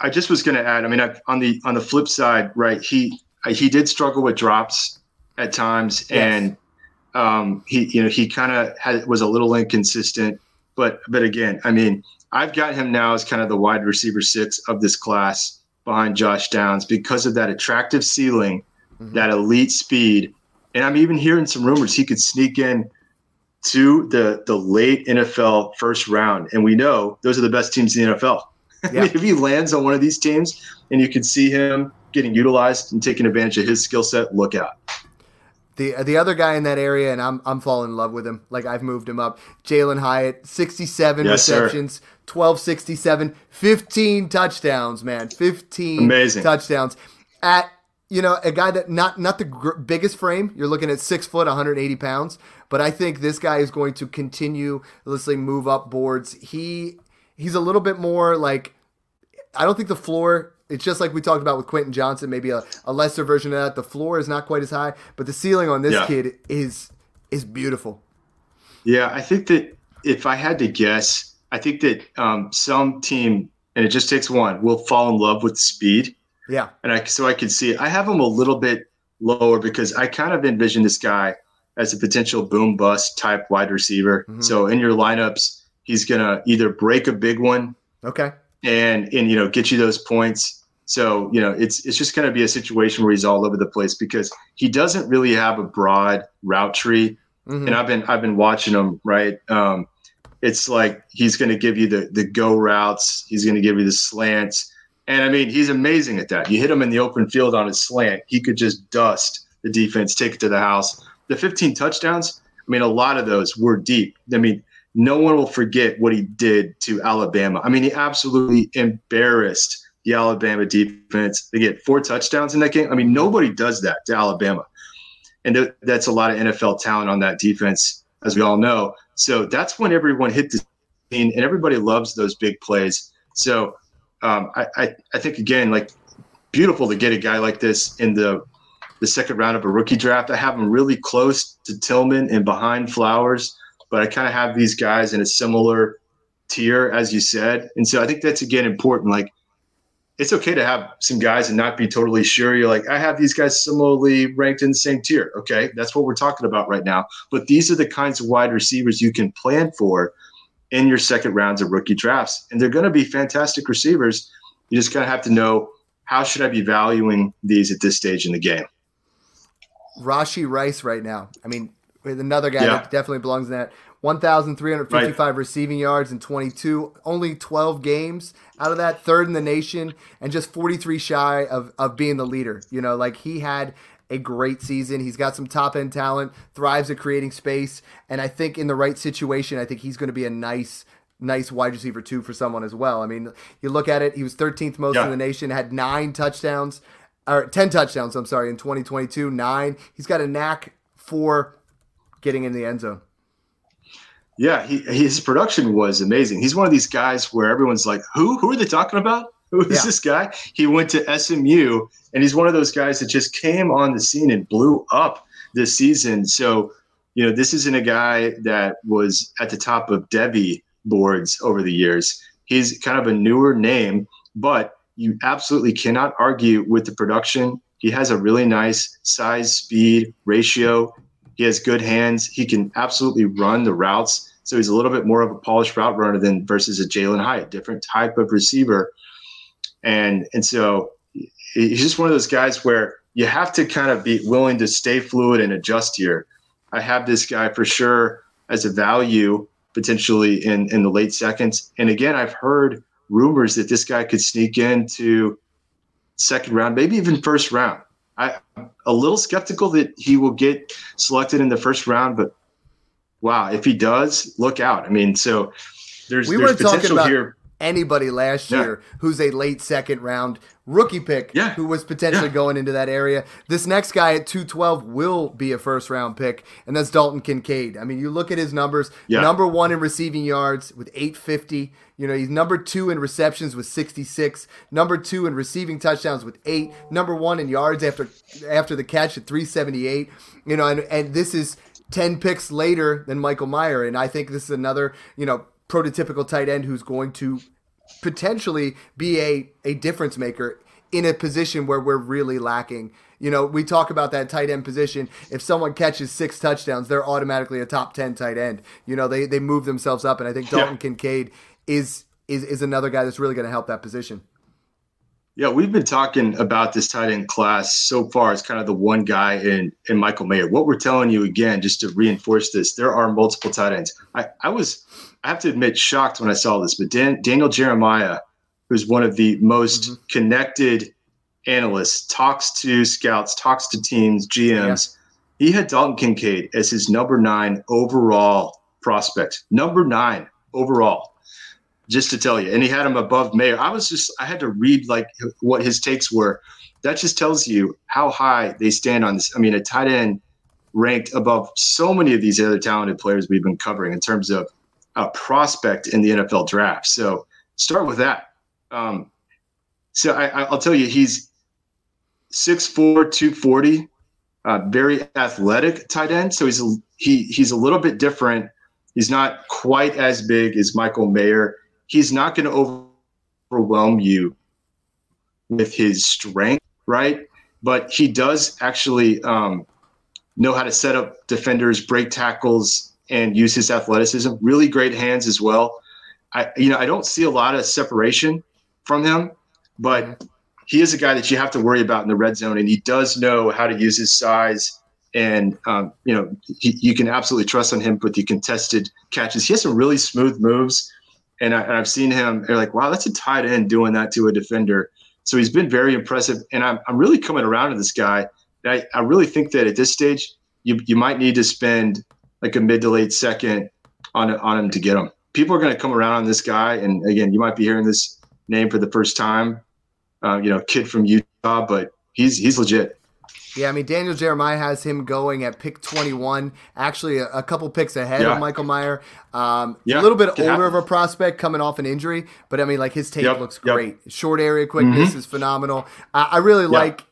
I just was going to add. I mean, I, on the on the flip side, right? He he did struggle with drops at times, and um, he you know he kind of had was a little inconsistent. But but again, I mean, I've got him now as kind of the wide receiver six of this class behind Josh Downs because of that attractive ceiling, Mm-hmm. that elite speed, and I'm even hearing some rumors he could sneak in to the the late NFL first round, and we know those are the best teams in the NFL. I mean, if he lands on one of these teams and you can see him getting utilized and taking advantage of his skill set, look out. The the other guy in that area, and I'm I'm falling in love with him. Like I've moved him up. Jalin Hyatt, 67 Yes, receptions, 12 67, 15 touchdowns, man. 15 Amazing. touchdowns. At you know a guy that not not the gr- biggest frame. You're looking at six foot, 180 pounds. But I think this guy is going to continue, let's say, move up boards. He he's a little bit more like I don't think the floor. It's just like we talked about with Quentin Johnston, maybe a, a lesser version of that. The floor is not quite as high, but the ceiling on this Yeah. kid is is beautiful. Yeah, I think that if I had to guess, I think that um, some team, and it just takes one, will fall in love with speed. Yeah, and I so I could see it. I have him a little bit lower because I kind of envision this guy as a potential boom bust type wide receiver. Mhm. So in your lineups, he's gonna either break a big one okay, and and you know get you those points. So you know it's it's just gonna be a situation where he's all over the place because he doesn't really have a broad route tree Mhm. and I've been I've been watching him. Right, um, it's like he's going to give you the the go routes. He's going to give you the slants, and I mean he's amazing at that. You hit him in the open field on a slant, he could just dust the defense, take it to the house. The 15 touchdowns. I mean, a lot of those were deep. I mean, no one will forget what he did to Alabama. I mean, he absolutely embarrassed the Alabama defense. They get four touchdowns in that game. I mean, nobody does that to Alabama and th- that's a lot of NFL talent on that defense, as we all know. So that's when everyone hit the scene, and everybody loves those big plays. So um, I, I, I think again, like beautiful to get a guy like this in the the second round of a rookie draft. I have him really close to Tillman and behind Flowers, but I kind of have these guys in a similar tier, as you said. And so I think that's again important. Like it's okay to have some guys and not be totally sure. You're like, I have these guys similarly ranked in the same tier. Okay, that's what we're talking about right now. But these are the kinds of wide receivers you can plan for in your second rounds of rookie drafts, and they're going to be fantastic receivers. You just kind of have to know how should I be valuing these at this stage in the game. Rashee Rice right now. I mean, another guy Yeah. that definitely belongs in that. 1,355 receiving yards in 22, only 12 games out of that, third in the nation, and just 43 shy of, of being the leader. You know, like he had a great season. He's got some top end talent, thrives at creating space, and I think in the right situation, I think he's going to be a nice nice wide receiver too for someone as well. I mean, you look at it, he was 13th most Yeah. in the nation, had 9 touchdowns or 10 touchdowns, I'm sorry, in 2022, 9. He's got a knack for getting in the end zone. Yeah, he, his production was amazing. He's one of these guys where everyone's like, "Who? Who are they talking about? [LAUGHS] Who is Yeah. this guy?" He went to SMU, and he's one of those guys that just came on the scene and blew up this season. So, you know, this isn't a guy that was at the top of Debbie boards over the years. He's kind of a newer name, but you absolutely cannot argue with the production. He has a really nice size speed ratio. He has good hands. He can absolutely run the routes. So he's a little bit more of a polished route runner than versus a Jalin Hyatt, different type of receiver. And and so he's just one of those guys where you have to kind of be willing to stay fluid and adjust here. I have this guy for sure as a value potentially in in the late seconds. And again, I've heard rumors that this guy could sneak into second round, maybe even first round. I, I'm a little skeptical that he will get selected in the first round, but wow, if he does, look out. I mean, so there's We there's potential about- here. Anybody last Yeah. year who's a late second round rookie pick Yeah. who was potentially Yeah. going into that area. This next guy at 212 will be a first round pick, and that's Dalton Kincaid. I mean, you look at his numbers number one in receiving yards with 850. You know, he's number two in receptions with 66, number two in receiving touchdowns with eight, number one in yards after after the catch at 378. You know, and, and this is 10 picks later than Michael Mayer. And I think this is another, you know, prototypical tight end who's going to potentially be a, a difference maker in a position where we're really lacking. You know, we talk about that tight end position. If someone catches six touchdowns, they're automatically a top 10 tight end. You know, they, they move themselves up. And I think Dalton Yeah. Kincaid is, is, is another guy that's really going to help that position. Yeah, we've been talking about this tight end class so far as kind of the one guy in in Michael Mayer. What we're telling you again, just to reinforce this, there are multiple tight ends. I, I was, I have to admit, shocked when I saw this, but Dan, Daniel Jeremiah, who's one of the most mm-hmm. connected analysts, talks to scouts, talks to teams, GMs. He had Dalton Kincaid as his number nine overall prospect. Number nine overall just to tell you. And he had him above Mayer. I was just I had to read like what his takes were. That just tells you how high they stand on this. I mean, a tight end ranked above so many of these other talented players we've been covering in terms of a prospect in the NFL draft. So start with that. Um, so I, I'll tell you, he's 6'4", 240, uh, very athletic tight end. So he's a, he he's a little bit different. He's not quite as big as Michael Mayer he's not going to overwhelm you with his strength, right? But he does actually um, know how to set up defenders, break tackles, and use his athleticism. Really great hands as well. I, you know, I don't see a lot of separation from him, but he is a guy that you have to worry about in the red zone, and he does know how to use his size. And um, you know, he, you can absolutely trust on him with the contested catches. He has some really smooth moves and, I, have seen him. They're like, wow, that's a tight end doing that to a defender. So he's been very impressive, and I'm I'm really coming around to this guy. I, I really think that at this stage, you you might need to spend like a mid to late second on on him to get him. People are going to come around on this guy, and again, you might be hearing this name for the first time. Uh, you know, kid from Utah, but he's he's legit. Yeah, I mean Daniel Jeremiah has him going at pick 21, actually a, a couple picks ahead Yeah. of Michael Mayer. Um, Yeah, a little bit older of a prospect coming off an injury, but I mean like his tape Yep, looks yep. great. Short area quickness is phenomenal. I, I really like.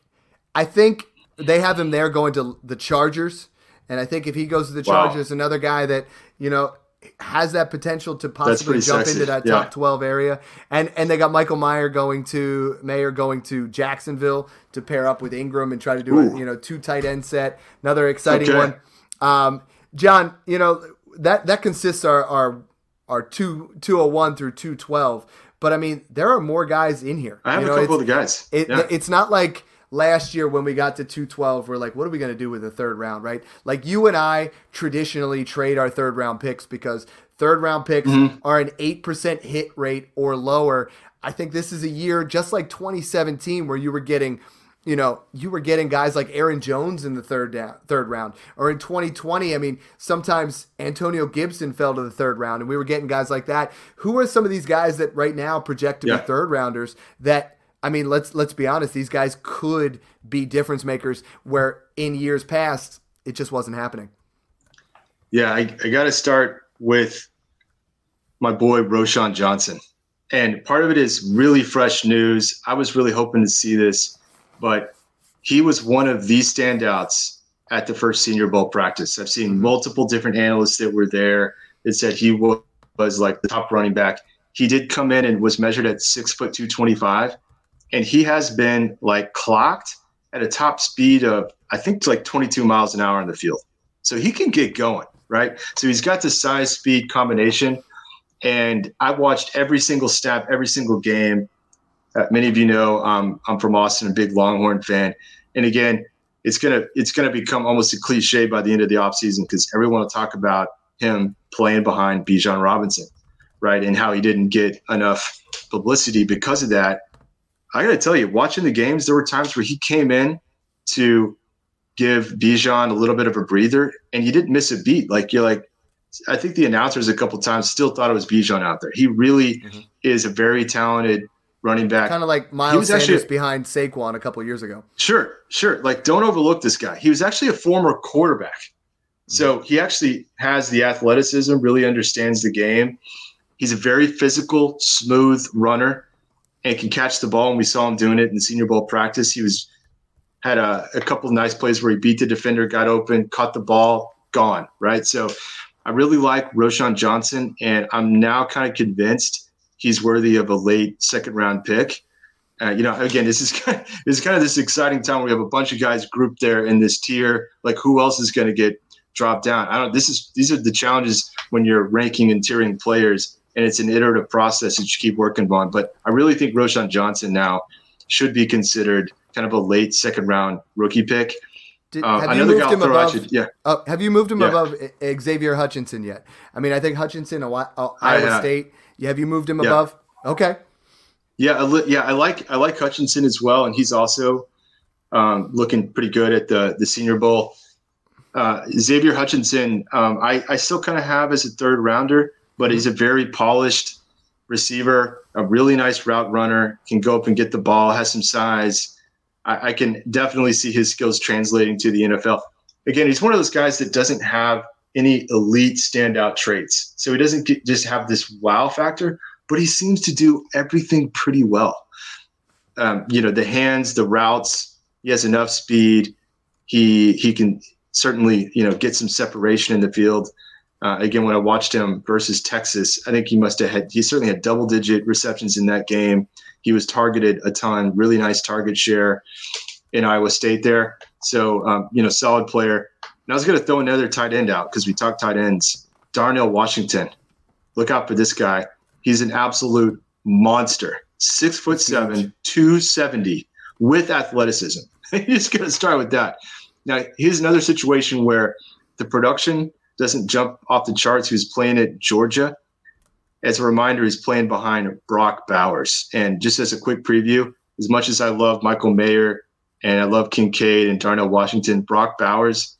I think they have him there going to the Chargers, and I think if he goes to the Wow. Chargers, another guy that you know has that potential to possibly jump sexy. into that Yeah. top 12 area. And and they got Michael Mayer going to Mayer going to Jacksonville to pair up with Ingram and try to do a you know two tight end set. Another exciting Okay. one. Um, John, you know that that consists our our our two hundred one through two twelve. But I mean, there are more guys in here. I have You a couple of the guys. it, yeah. It's not like last year when we got to 212, we're like, what are we going to do with the third round, right? Like you and I traditionally trade our third round picks because third round picks Mm-hmm. are an 8% hit rate or lower. I think this is a year just like 2017 where you were getting. You know, you were getting guys like Aaron Jones in the third down, third round, or in 2020. I mean, sometimes Antonio Gibson fell to the third round, and we were getting guys like that. Who are some of these guys that right now project to Yeah. be third rounders that I mean, let's let's be honest. These guys could be difference makers. Where in years past, it just wasn't happening. Yeah, I, I got to start with my boy Roschon Johnson. And part of it is really fresh news. I was really hoping to see this, but he was one of the standouts at the first Senior Bowl practice. I've seen mm-hmm. multiple different analysts that were there that said he wa- was like the top running back. He did come in and was measured at six foot two twenty five, and he has been like clocked at a top speed of I think like twenty two miles an hour in the field. So he can get going, right? So he's got the size speed combination. And I've watched every single snap, every single game. Uh, many of you know um, I'm from Austin, a big Longhorn fan. And again, it's gonna it's gonna become almost a cliche by the end of the offseason because everyone will talk about him playing behind Bijan Robinson, right? And how he didn't get enough publicity because of that. I gotta tell you, watching the games, there were times where he came in to give Bijan a little bit of a breather, and you didn't miss a beat. Like you're like, I think the announcers a couple times still thought it was Bijan out there. He really mm-hmm. is a very talented running back. Kind of like Miles Sanders actually, behind Saquon a couple years ago. Sure, sure. Like don't overlook this guy. He was actually a former quarterback. So he actually has the athleticism, really understands the game. He's a very physical, smooth runner and can catch the ball. And we saw him doing it in Senior Bowl practice. He was had a, a couple of nice plays where he beat the defender, got open, caught the ball, gone. Right. So I really like Roschon Johnson, and I'm now kind of convinced he's worthy of a late second round pick. Uh, you know, again, this is [LAUGHS] kind of, this is kind of this exciting time. We have a bunch of guys grouped there in this tier. Like, who else is going to get dropped down? I don't. This is these are the challenges when you're ranking and tiering players, and it's an iterative process that you keep working on. But I really think Roschon Johnson now should be considered kind of a late second round rookie pick. Did, uh, have you moved him above? Should, yeah. Uh, have you moved him yeah. above Xavier Hutchinson yet? I mean, I think Hutchinson, Iowa I, State. Have you moved him yeah. above? Okay. Yeah, yeah, I like I like Hutchinson as well, and he's also um, looking pretty good at the the Senior Bowl. Uh, Xavier Hutchinson, um, I I still kind of have as a third rounder, but he's a very polished receiver, a really nice route runner, can go up and get the ball, has some size I, I can definitely see his skills translating to the NFL. Again, he's one of those guys that doesn't have any elite standout traits. So he doesn't get, just have this wow factor, but he seems to do everything pretty well. Um, you know, the hands, the routes, he has enough speed. He he can certainly you know get some separation in the field. Uh, again, when I watched him versus Texas, I think he must have had he certainly had double digit receptions in that game. He was targeted a ton, really nice target share in Iowa State there. So, um, you know, solid player. And I was going to throw another tight end out because we talked tight ends. Darnell Washington. Look out for this guy. He's an absolute monster. Six foot seven, 270 with athleticism. [LAUGHS] He's going to start with that. Now, here's another situation where the production doesn't jump off the charts. Was playing at Georgia as a reminder, he's playing behind Brock Bowers. And just as a quick preview, as much as I love Michael Mayer and I love Kincaid and Darnell Washington, Brock Bowers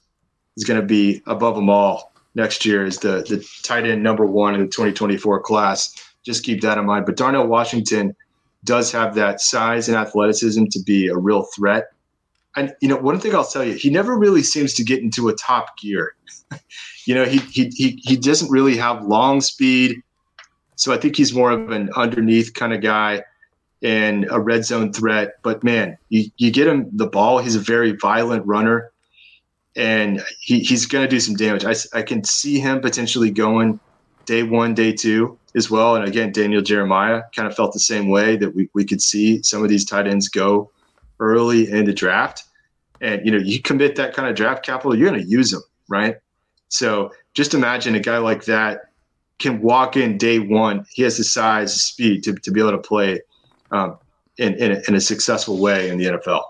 is going to be above them all next year as the, the tight end number one in the 2024 class. Just keep that in mind. But Darnell Washington does have that size and athleticism to be a real threat. And you know, one thing I'll tell you, he never really seems to get into a top gear. [LAUGHS] you know, he, he he he doesn't really have long speed. So I think he's more of an underneath kind of guy and a red zone threat. But man, you, you get him the ball. He's a very violent runner and he, he's going to do some damage. I, I can see him potentially going day one, day two as well. And again, Daniel Jeremiah kind of felt the same way that we, we could see some of these tight ends go early in the draft. And, you know, you commit that kind of draft capital, you're going to use them, right? So just imagine a guy like that can walk in day one. He has the size, speed to, to be able to play um, in, in a, in, a, successful way in the NFL.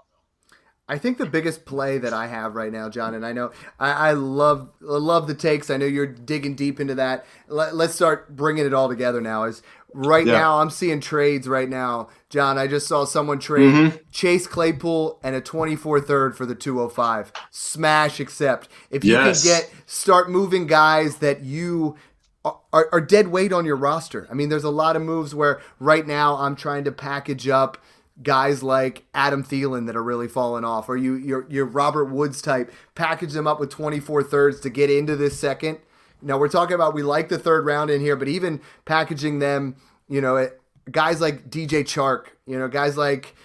I think the biggest play that I have right now, John, and I know I, I love love the takes. I know you're digging deep into that. Let, us start bringing it all together now. Is right yeah. now I'm seeing trades right now, John. I just saw someone trade mm-hmm. Chase Claypool and a 24 third for the 205. Smash accept. If you yes. can get start moving guys that you are, are dead weight on your roster. I mean, there's a lot of moves where right now I'm trying to package up guys like Adam Thielen that are really falling off, or you your your Robert Woods type, package them up with 24 thirds to get into this second. Now we're talking about we like the third round in here, but even packaging them, you know, it, guys like DJ Chark, you know, guys like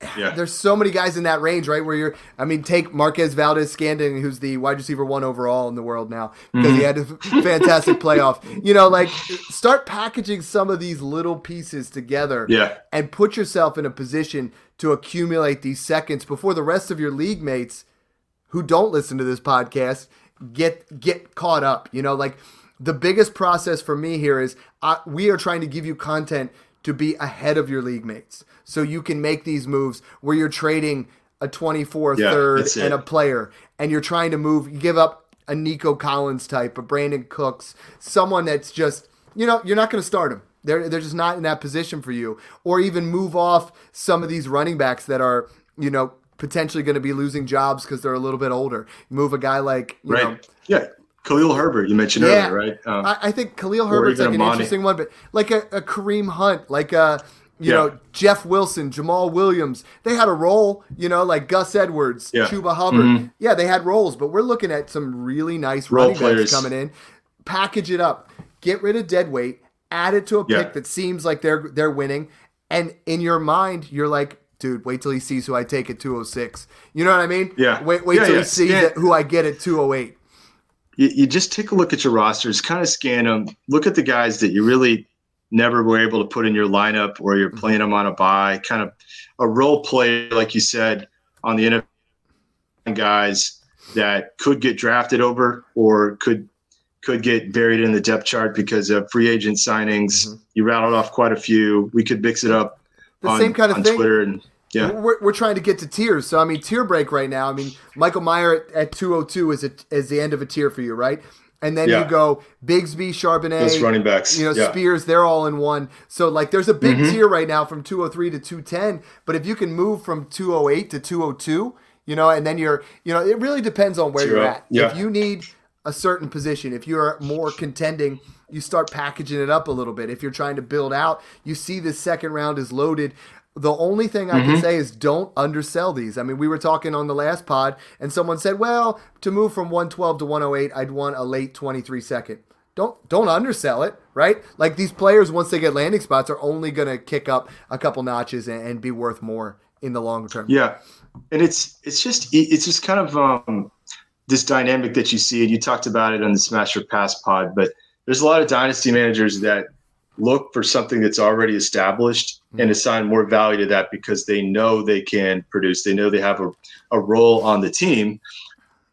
[SIGHS] yeah. There's so many guys in that range, right? Where you're, I mean, take Marquez Valdes-Scantling, who's the wide receiver one overall in the world now because mm-hmm. he had a fantastic [LAUGHS] playoff. You know, like start packaging some of these little pieces together, yeah. and put yourself in a position to accumulate these seconds before the rest of your league mates who don't listen to this podcast get get caught up. You know, like the biggest process for me here is uh, we are trying to give you content to be ahead of your league mates so you can make these moves where you're trading a 24 yeah, third and a player and you're trying to move you give up a Nico Collins type, a Brandin Cooks, someone that's just you know, you're not going to start him. They're they're just not in that position for you or even move off some of these running backs that are, you know, potentially going to be losing jobs cuz they're a little bit older. Move a guy like, you right. know, yeah. Khalil Herbert, you mentioned yeah, earlier, right? Um, I, I, think Khalil Herbert's like an Amani. interesting one, but like a, a Kareem Hunt, like a you yeah. know Jeff Wilson, Jamaal Williams. They had a role, you know, like Gus Edwards, yeah. Chuba Hubbard. Mm-hmm. Yeah, they had roles, but we're looking at some really nice role running players. coming in. Package it up, get rid of dead weight, add it to a pick that seems like they're they're winning, and in your mind, you're like, dude, wait till he sees who I take at 206. You know what I mean? Yeah. Wait, wait yeah, till yeah. he sees yeah. who I get at 208. You, you just take a look at your rosters, kind of scan them, look at the guys that you really never were able to put in your lineup or you're mm-hmm. playing them on a buy, kind of a role play, like you said, on the NFL guys that could get drafted over or could could get buried in the depth chart because of free agent signings. Mm-hmm. You rattled off quite a few. We could mix it up the on, same kind of thing. Twitter and yeah, we're, we're trying to get to tiers. So I mean, tier break right now. I mean, Michael Mayer at, at 202 is a, is the end of a tier for you, right? And then yeah. you go Bigsby, Charbonnet, Those running backs, you know, yeah. Spears. They're all in one. So like, there's a big mm-hmm. tier right now from 203 to 210. But if you can move from 208 to 202, you know, and then you're, you know, it really depends on where you're at. Yeah. If you need a certain position, if you're more contending you start packaging it up a little bit. If you're trying to build out, you see this second round is loaded. The only thing I mm-hmm. can say is don't undersell these. I mean, we were talking on the last pod, and someone said, "Well, to move from 112 to 108, I'd want a late 23 second." Don't don't undersell it, right? Like these players, once they get landing spots, are only going to kick up a couple notches and, and, be worth more in the long term. Yeah, and it's it's just it's just kind of um, this dynamic that you see, and you talked about it on the Smasher Pass pod, but there's a lot of dynasty managers that look for something that's already established mm-hmm. and assign more value to that because they know they can produce. They know they have a, a role on the team.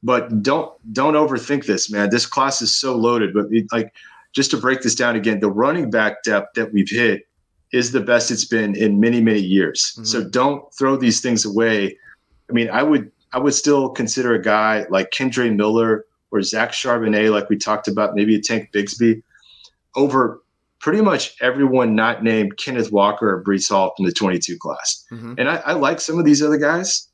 But don't don't overthink this, man. This class is so loaded. But like just to break this down again, the running back depth that we've hit is the best it's been in many, many years. Mm-hmm. So don't throw these things away. I mean, I would I would still consider a guy like Kendre Miller or Zach Charbonnet, like we talked about, maybe a Tank Bigsby, over pretty much everyone not named Kenneth Walker or Breece Hall from the 22 class. Mm-hmm. And I, I, like some of these other guys.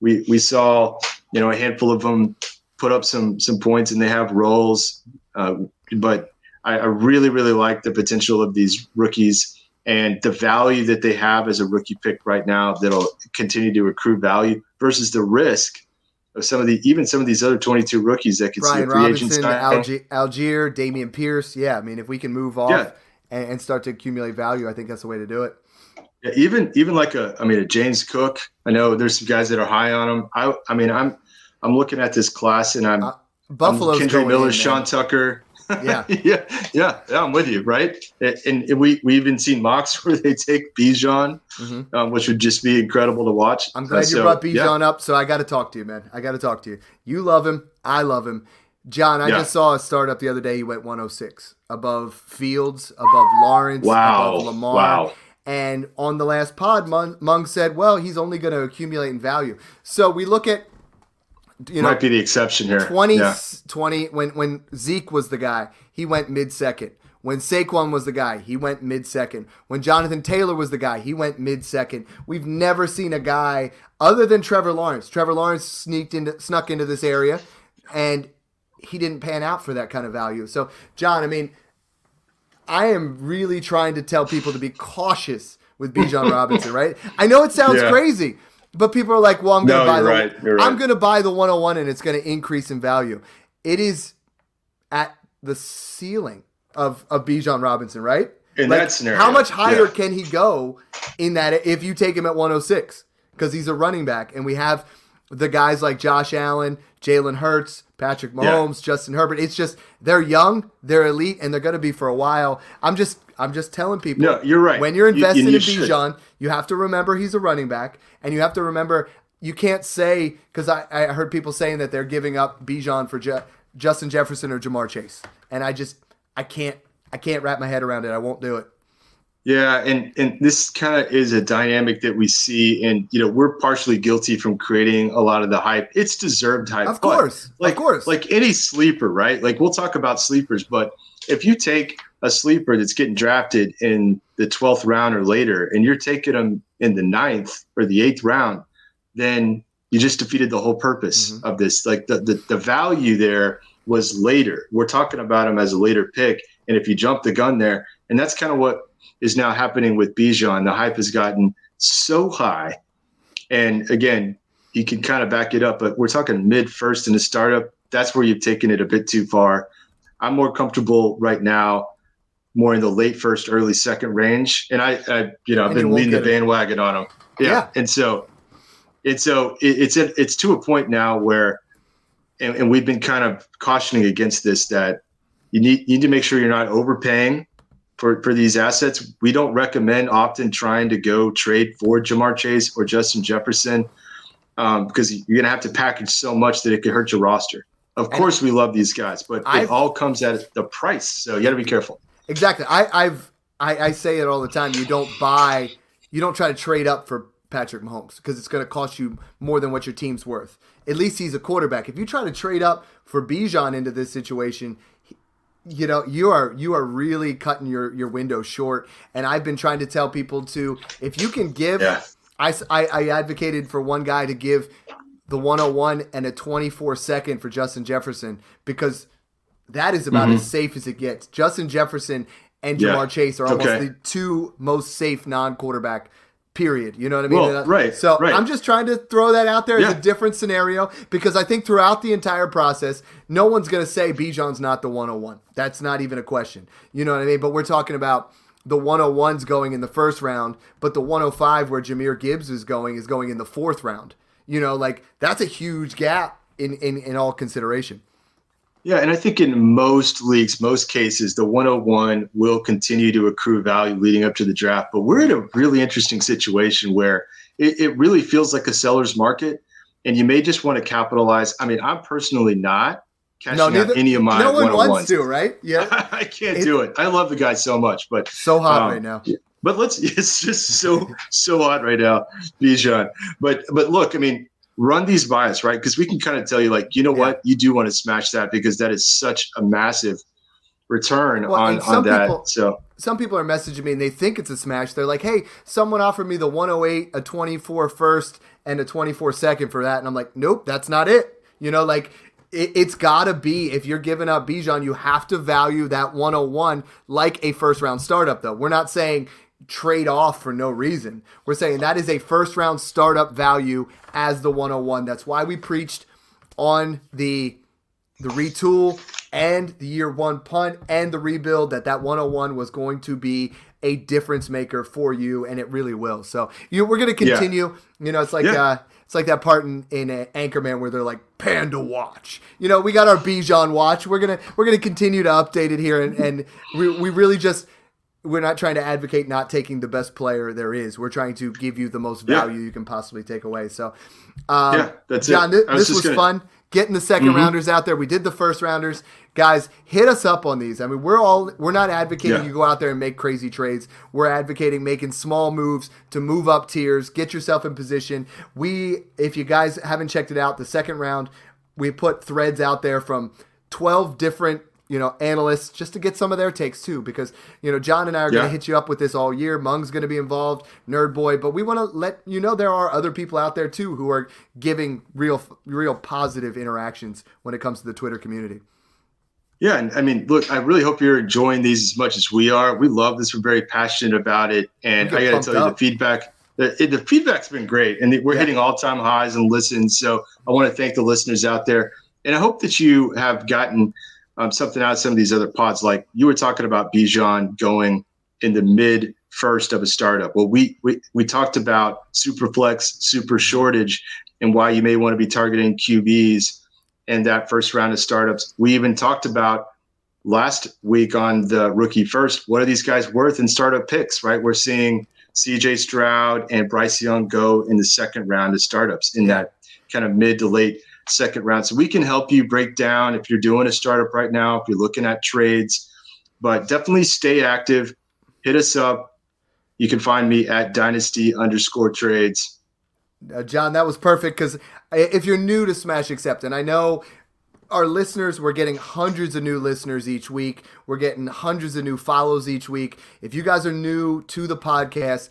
We we saw you know a handful of them put up some some points and they have roles, uh, but I, I really really like the potential of these rookies and the value that they have as a rookie pick right now that'll continue to accrue value versus the risk of some of the even some of these other 22 rookies that could Brian see a free Robinson, agent Allgeier, Allgeier, Dameon Pierce. Yeah, I mean, if we can move off yeah. and, and, start to accumulate value, I think that's the way to do it. Yeah, even even like a, I mean, a James Cook. I know there's some guys that are high on him. I, I mean, I'm, I'm looking at this class and I'm, uh, Buffalo's I'm Miller, in, Sean Tucker. Yeah. [LAUGHS] yeah, yeah, yeah. I'm with you, right? And, and, we we even seen mocks [LAUGHS] where they take Bijan, mm-hmm. um, which would just be incredible to watch. I'm glad uh, you so, brought Bijan yeah. up. So I got to talk to you, man. I got to talk to you. You love him. I love him. John, I yeah. just saw a startup the other day. He went 106 above Fields, above Lawrence, wow. above Lamar. Wow. And on the last pod, Mung said, well, he's only going to accumulate in value. So we look at you know, might be the exception here. 20, yeah. 20 when when Zeke was the guy, he went mid second. When Saquon was the guy, he went mid second. When Jonathan Taylor was the guy, he went mid second. We've never seen a guy other than Trevor Lawrence. Trevor Lawrence sneaked into snuck into this area, and he didn't pan out for that kind of value. So, John, I mean, I am really trying to tell people to be cautious with Bijan [LAUGHS] Robinson, right? I know it sounds yeah. crazy, but people are like, "Well, I'm going to no, buy the right. right. I'm going to buy the 101 and it's going to increase in value." It is at the ceiling of of Bijan Robinson, right? In like, that scenario, how much higher yeah. can he go in that if you take him at 106 because he's a running back and we have the guys like Josh Allen, Jalen Hurts, Patrick Mahomes, yeah. Justin Herbert. It's just they're young, they're elite, and they're going to be for a while. I'm just I'm just telling people. No, you're right. When you're investing you, you in Bijan, you have to remember he's a running back, and you have to remember you can't say because I, I heard people saying that they're giving up Bijan for Je- Justin Jefferson or Ja'Marr Chase, and I just I can't I can't wrap my head around it. I won't do it. Yeah, and and this kind of is a dynamic that we see, and you know we're partially guilty from creating a lot of the hype. It's deserved hype, of course, like, of course. Like any sleeper, right? Like we'll talk about sleepers, but if you take a sleeper that's getting drafted in the twelfth round or later, and you're taking them in the ninth or the eighth round, then you just defeated the whole purpose mm-hmm. of this. Like the, the the value there was later. We're talking about him as a later pick, and if you jump the gun there, and that's kind of what is now happening with Bijan. The hype has gotten so high, and again, you can kind of back it up, but we're talking mid first in a startup. That's where you've taken it a bit too far. I'm more comfortable right now, more in the late first, early second range, and I, I you know, I've been leading the bandwagon it. on him. Yeah. yeah. and so, and so it, it's it's to a point now where and, and we've been kind of cautioning against this that you need you need to make sure you're not overpaying for, for these assets. We don't recommend often trying to go trade for Ja'Marr Chase or Justin Jefferson um, because you're going to have to package so much that it could hurt your roster. Of and course, we love these guys, but I've, it all comes at the price. So you got to be careful. Exactly. I, I've I, I say it all the time. You don't buy, you don't try to trade up for Patrick Mahomes because it's going to cost you more than what your team's worth. At least he's a quarterback. If you try to trade up for Bijan into this situation, you know you are you are really cutting your your window short. And I've been trying to tell people to if you can give. Yeah. I, I, I advocated for one guy to give the 101 and a 24 second for Justin Jefferson because that is about mm-hmm. as safe as it gets. Justin Jefferson and Ja'Marr yeah. Chase are almost okay. the two most safe non quarterback period. You know what I mean? Well, right. So right. I'm just trying to throw that out there yeah. as a different scenario because I think throughout the entire process, no one's going to say Bijan's not the 101. That's not even a question. You know what I mean? But we're talking about the 101s going in the first round, but the 105 where Jahmyr Gibbs is going is going in the fourth round. You know, like that's a huge gap in, in, in all consideration. Yeah, and I think in most leagues, most cases, the 101 will continue to accrue value leading up to the draft. But we're in a really interesting situation where it, it really feels like a seller's market, and you may just want to capitalize. I mean, I'm personally not cashing no, neither, out any of my no one wants to, right? Yeah, [LAUGHS] I can't it, do it. I love the guy so much, but so hot um, right now. But let's. [LAUGHS] It's just so [LAUGHS] so hot right now, Bijan. But but look, I mean, run these bias, right? Because we can kind of tell you, like, you know yeah. what, you do want to smash that because that is such a massive return well, on, on that. People, so some people are messaging me and they think it's a smash. They're like, hey, someone offered me the 108, a 24 first, and a 24 second for that. And I'm like, nope, that's not it. You know, like it, has got to be if you're giving up Bijan, you have to value that 101 like a first round startup, though. We're not saying trade off for no reason. We're saying that is a first round startup value as the 101. That's why we preached on the the retool and the year one punt and the rebuild that that 101 was going to be a difference maker for you and it really will. So you, we're going to continue. Yeah. You know, it's like yeah. uh, it's like that part in, in uh, Anchorman where they're like Panda Watch. You know, we got our Bijan watch. We're gonna we're gonna continue to update it here, and, and we we really just we're not trying to advocate not taking the best player there is. We're trying to give you the most value yeah. you can possibly take away. So, um, yeah, that's John, it. this, was, was gonna... fun getting the 2nd mm-hmm. rounders out there. We did the first rounders. Guys, hit us up on these. I mean, we're all we're not advocating yeah. you go out there and make crazy trades. We're advocating making small moves to move up tiers, get yourself in position. We if you guys haven't checked it out, the second round, we put threads out there from 12 different you know, analysts just to get some of their takes too, because you know John and I are yeah. going to hit you up with this all year. Mung's going to be involved, Nerd Boy, but we want to let you know there are other people out there too who are giving real, real positive interactions when it comes to the Twitter community. Yeah, and I mean, look, I really hope you're enjoying these as much as we are. We love this. We're very passionate about it, and I got to tell you, the feedback. The, the feedback's been great, and we're yeah. hitting all-time highs and listens. So I want to thank the listeners out there, and I hope that you have gotten um, something out of some of these other pods. Like you were talking about Bijan going in the mid first of a startup. Well, we we we talked about super flex, super shortage, and why you may want to be targeting QBs in that first round of startups. We even talked about last week on the rookie first. What are these guys worth in startup picks? Right, we're seeing C.J. Stroud and Bryce Young go in the second round of startups in that kind of mid to late second round. So we can help you break down if you're doing a startup right now, if you're looking at trades, but definitely stay active. Hit us up. You can find me at dynasty underscore trades. Uh, John, that was perfect because if you're new to Smash Accept, and I know our listeners, we're getting hundreds of new listeners each week. We're getting hundreds of new follows each week. If you guys are new to the podcast,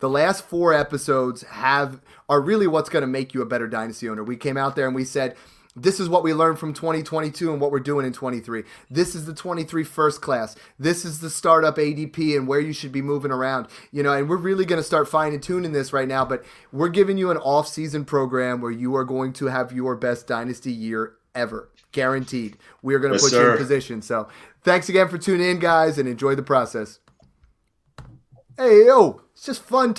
the last four episodes have are really what's going to make you a better dynasty owner. We came out there and we said this is what we learned from 2022 and what we're doing in 23. This is the 23 first class. This is the startup ADP and where you should be moving around. You know, and we're really going to start fine tuning this right now, but we're giving you an off-season program where you are going to have your best dynasty year ever. Guaranteed. We're going to yes, put sir. you in position. So, thanks again for tuning in, guys, and enjoy the process. Hey, yo, it's just fun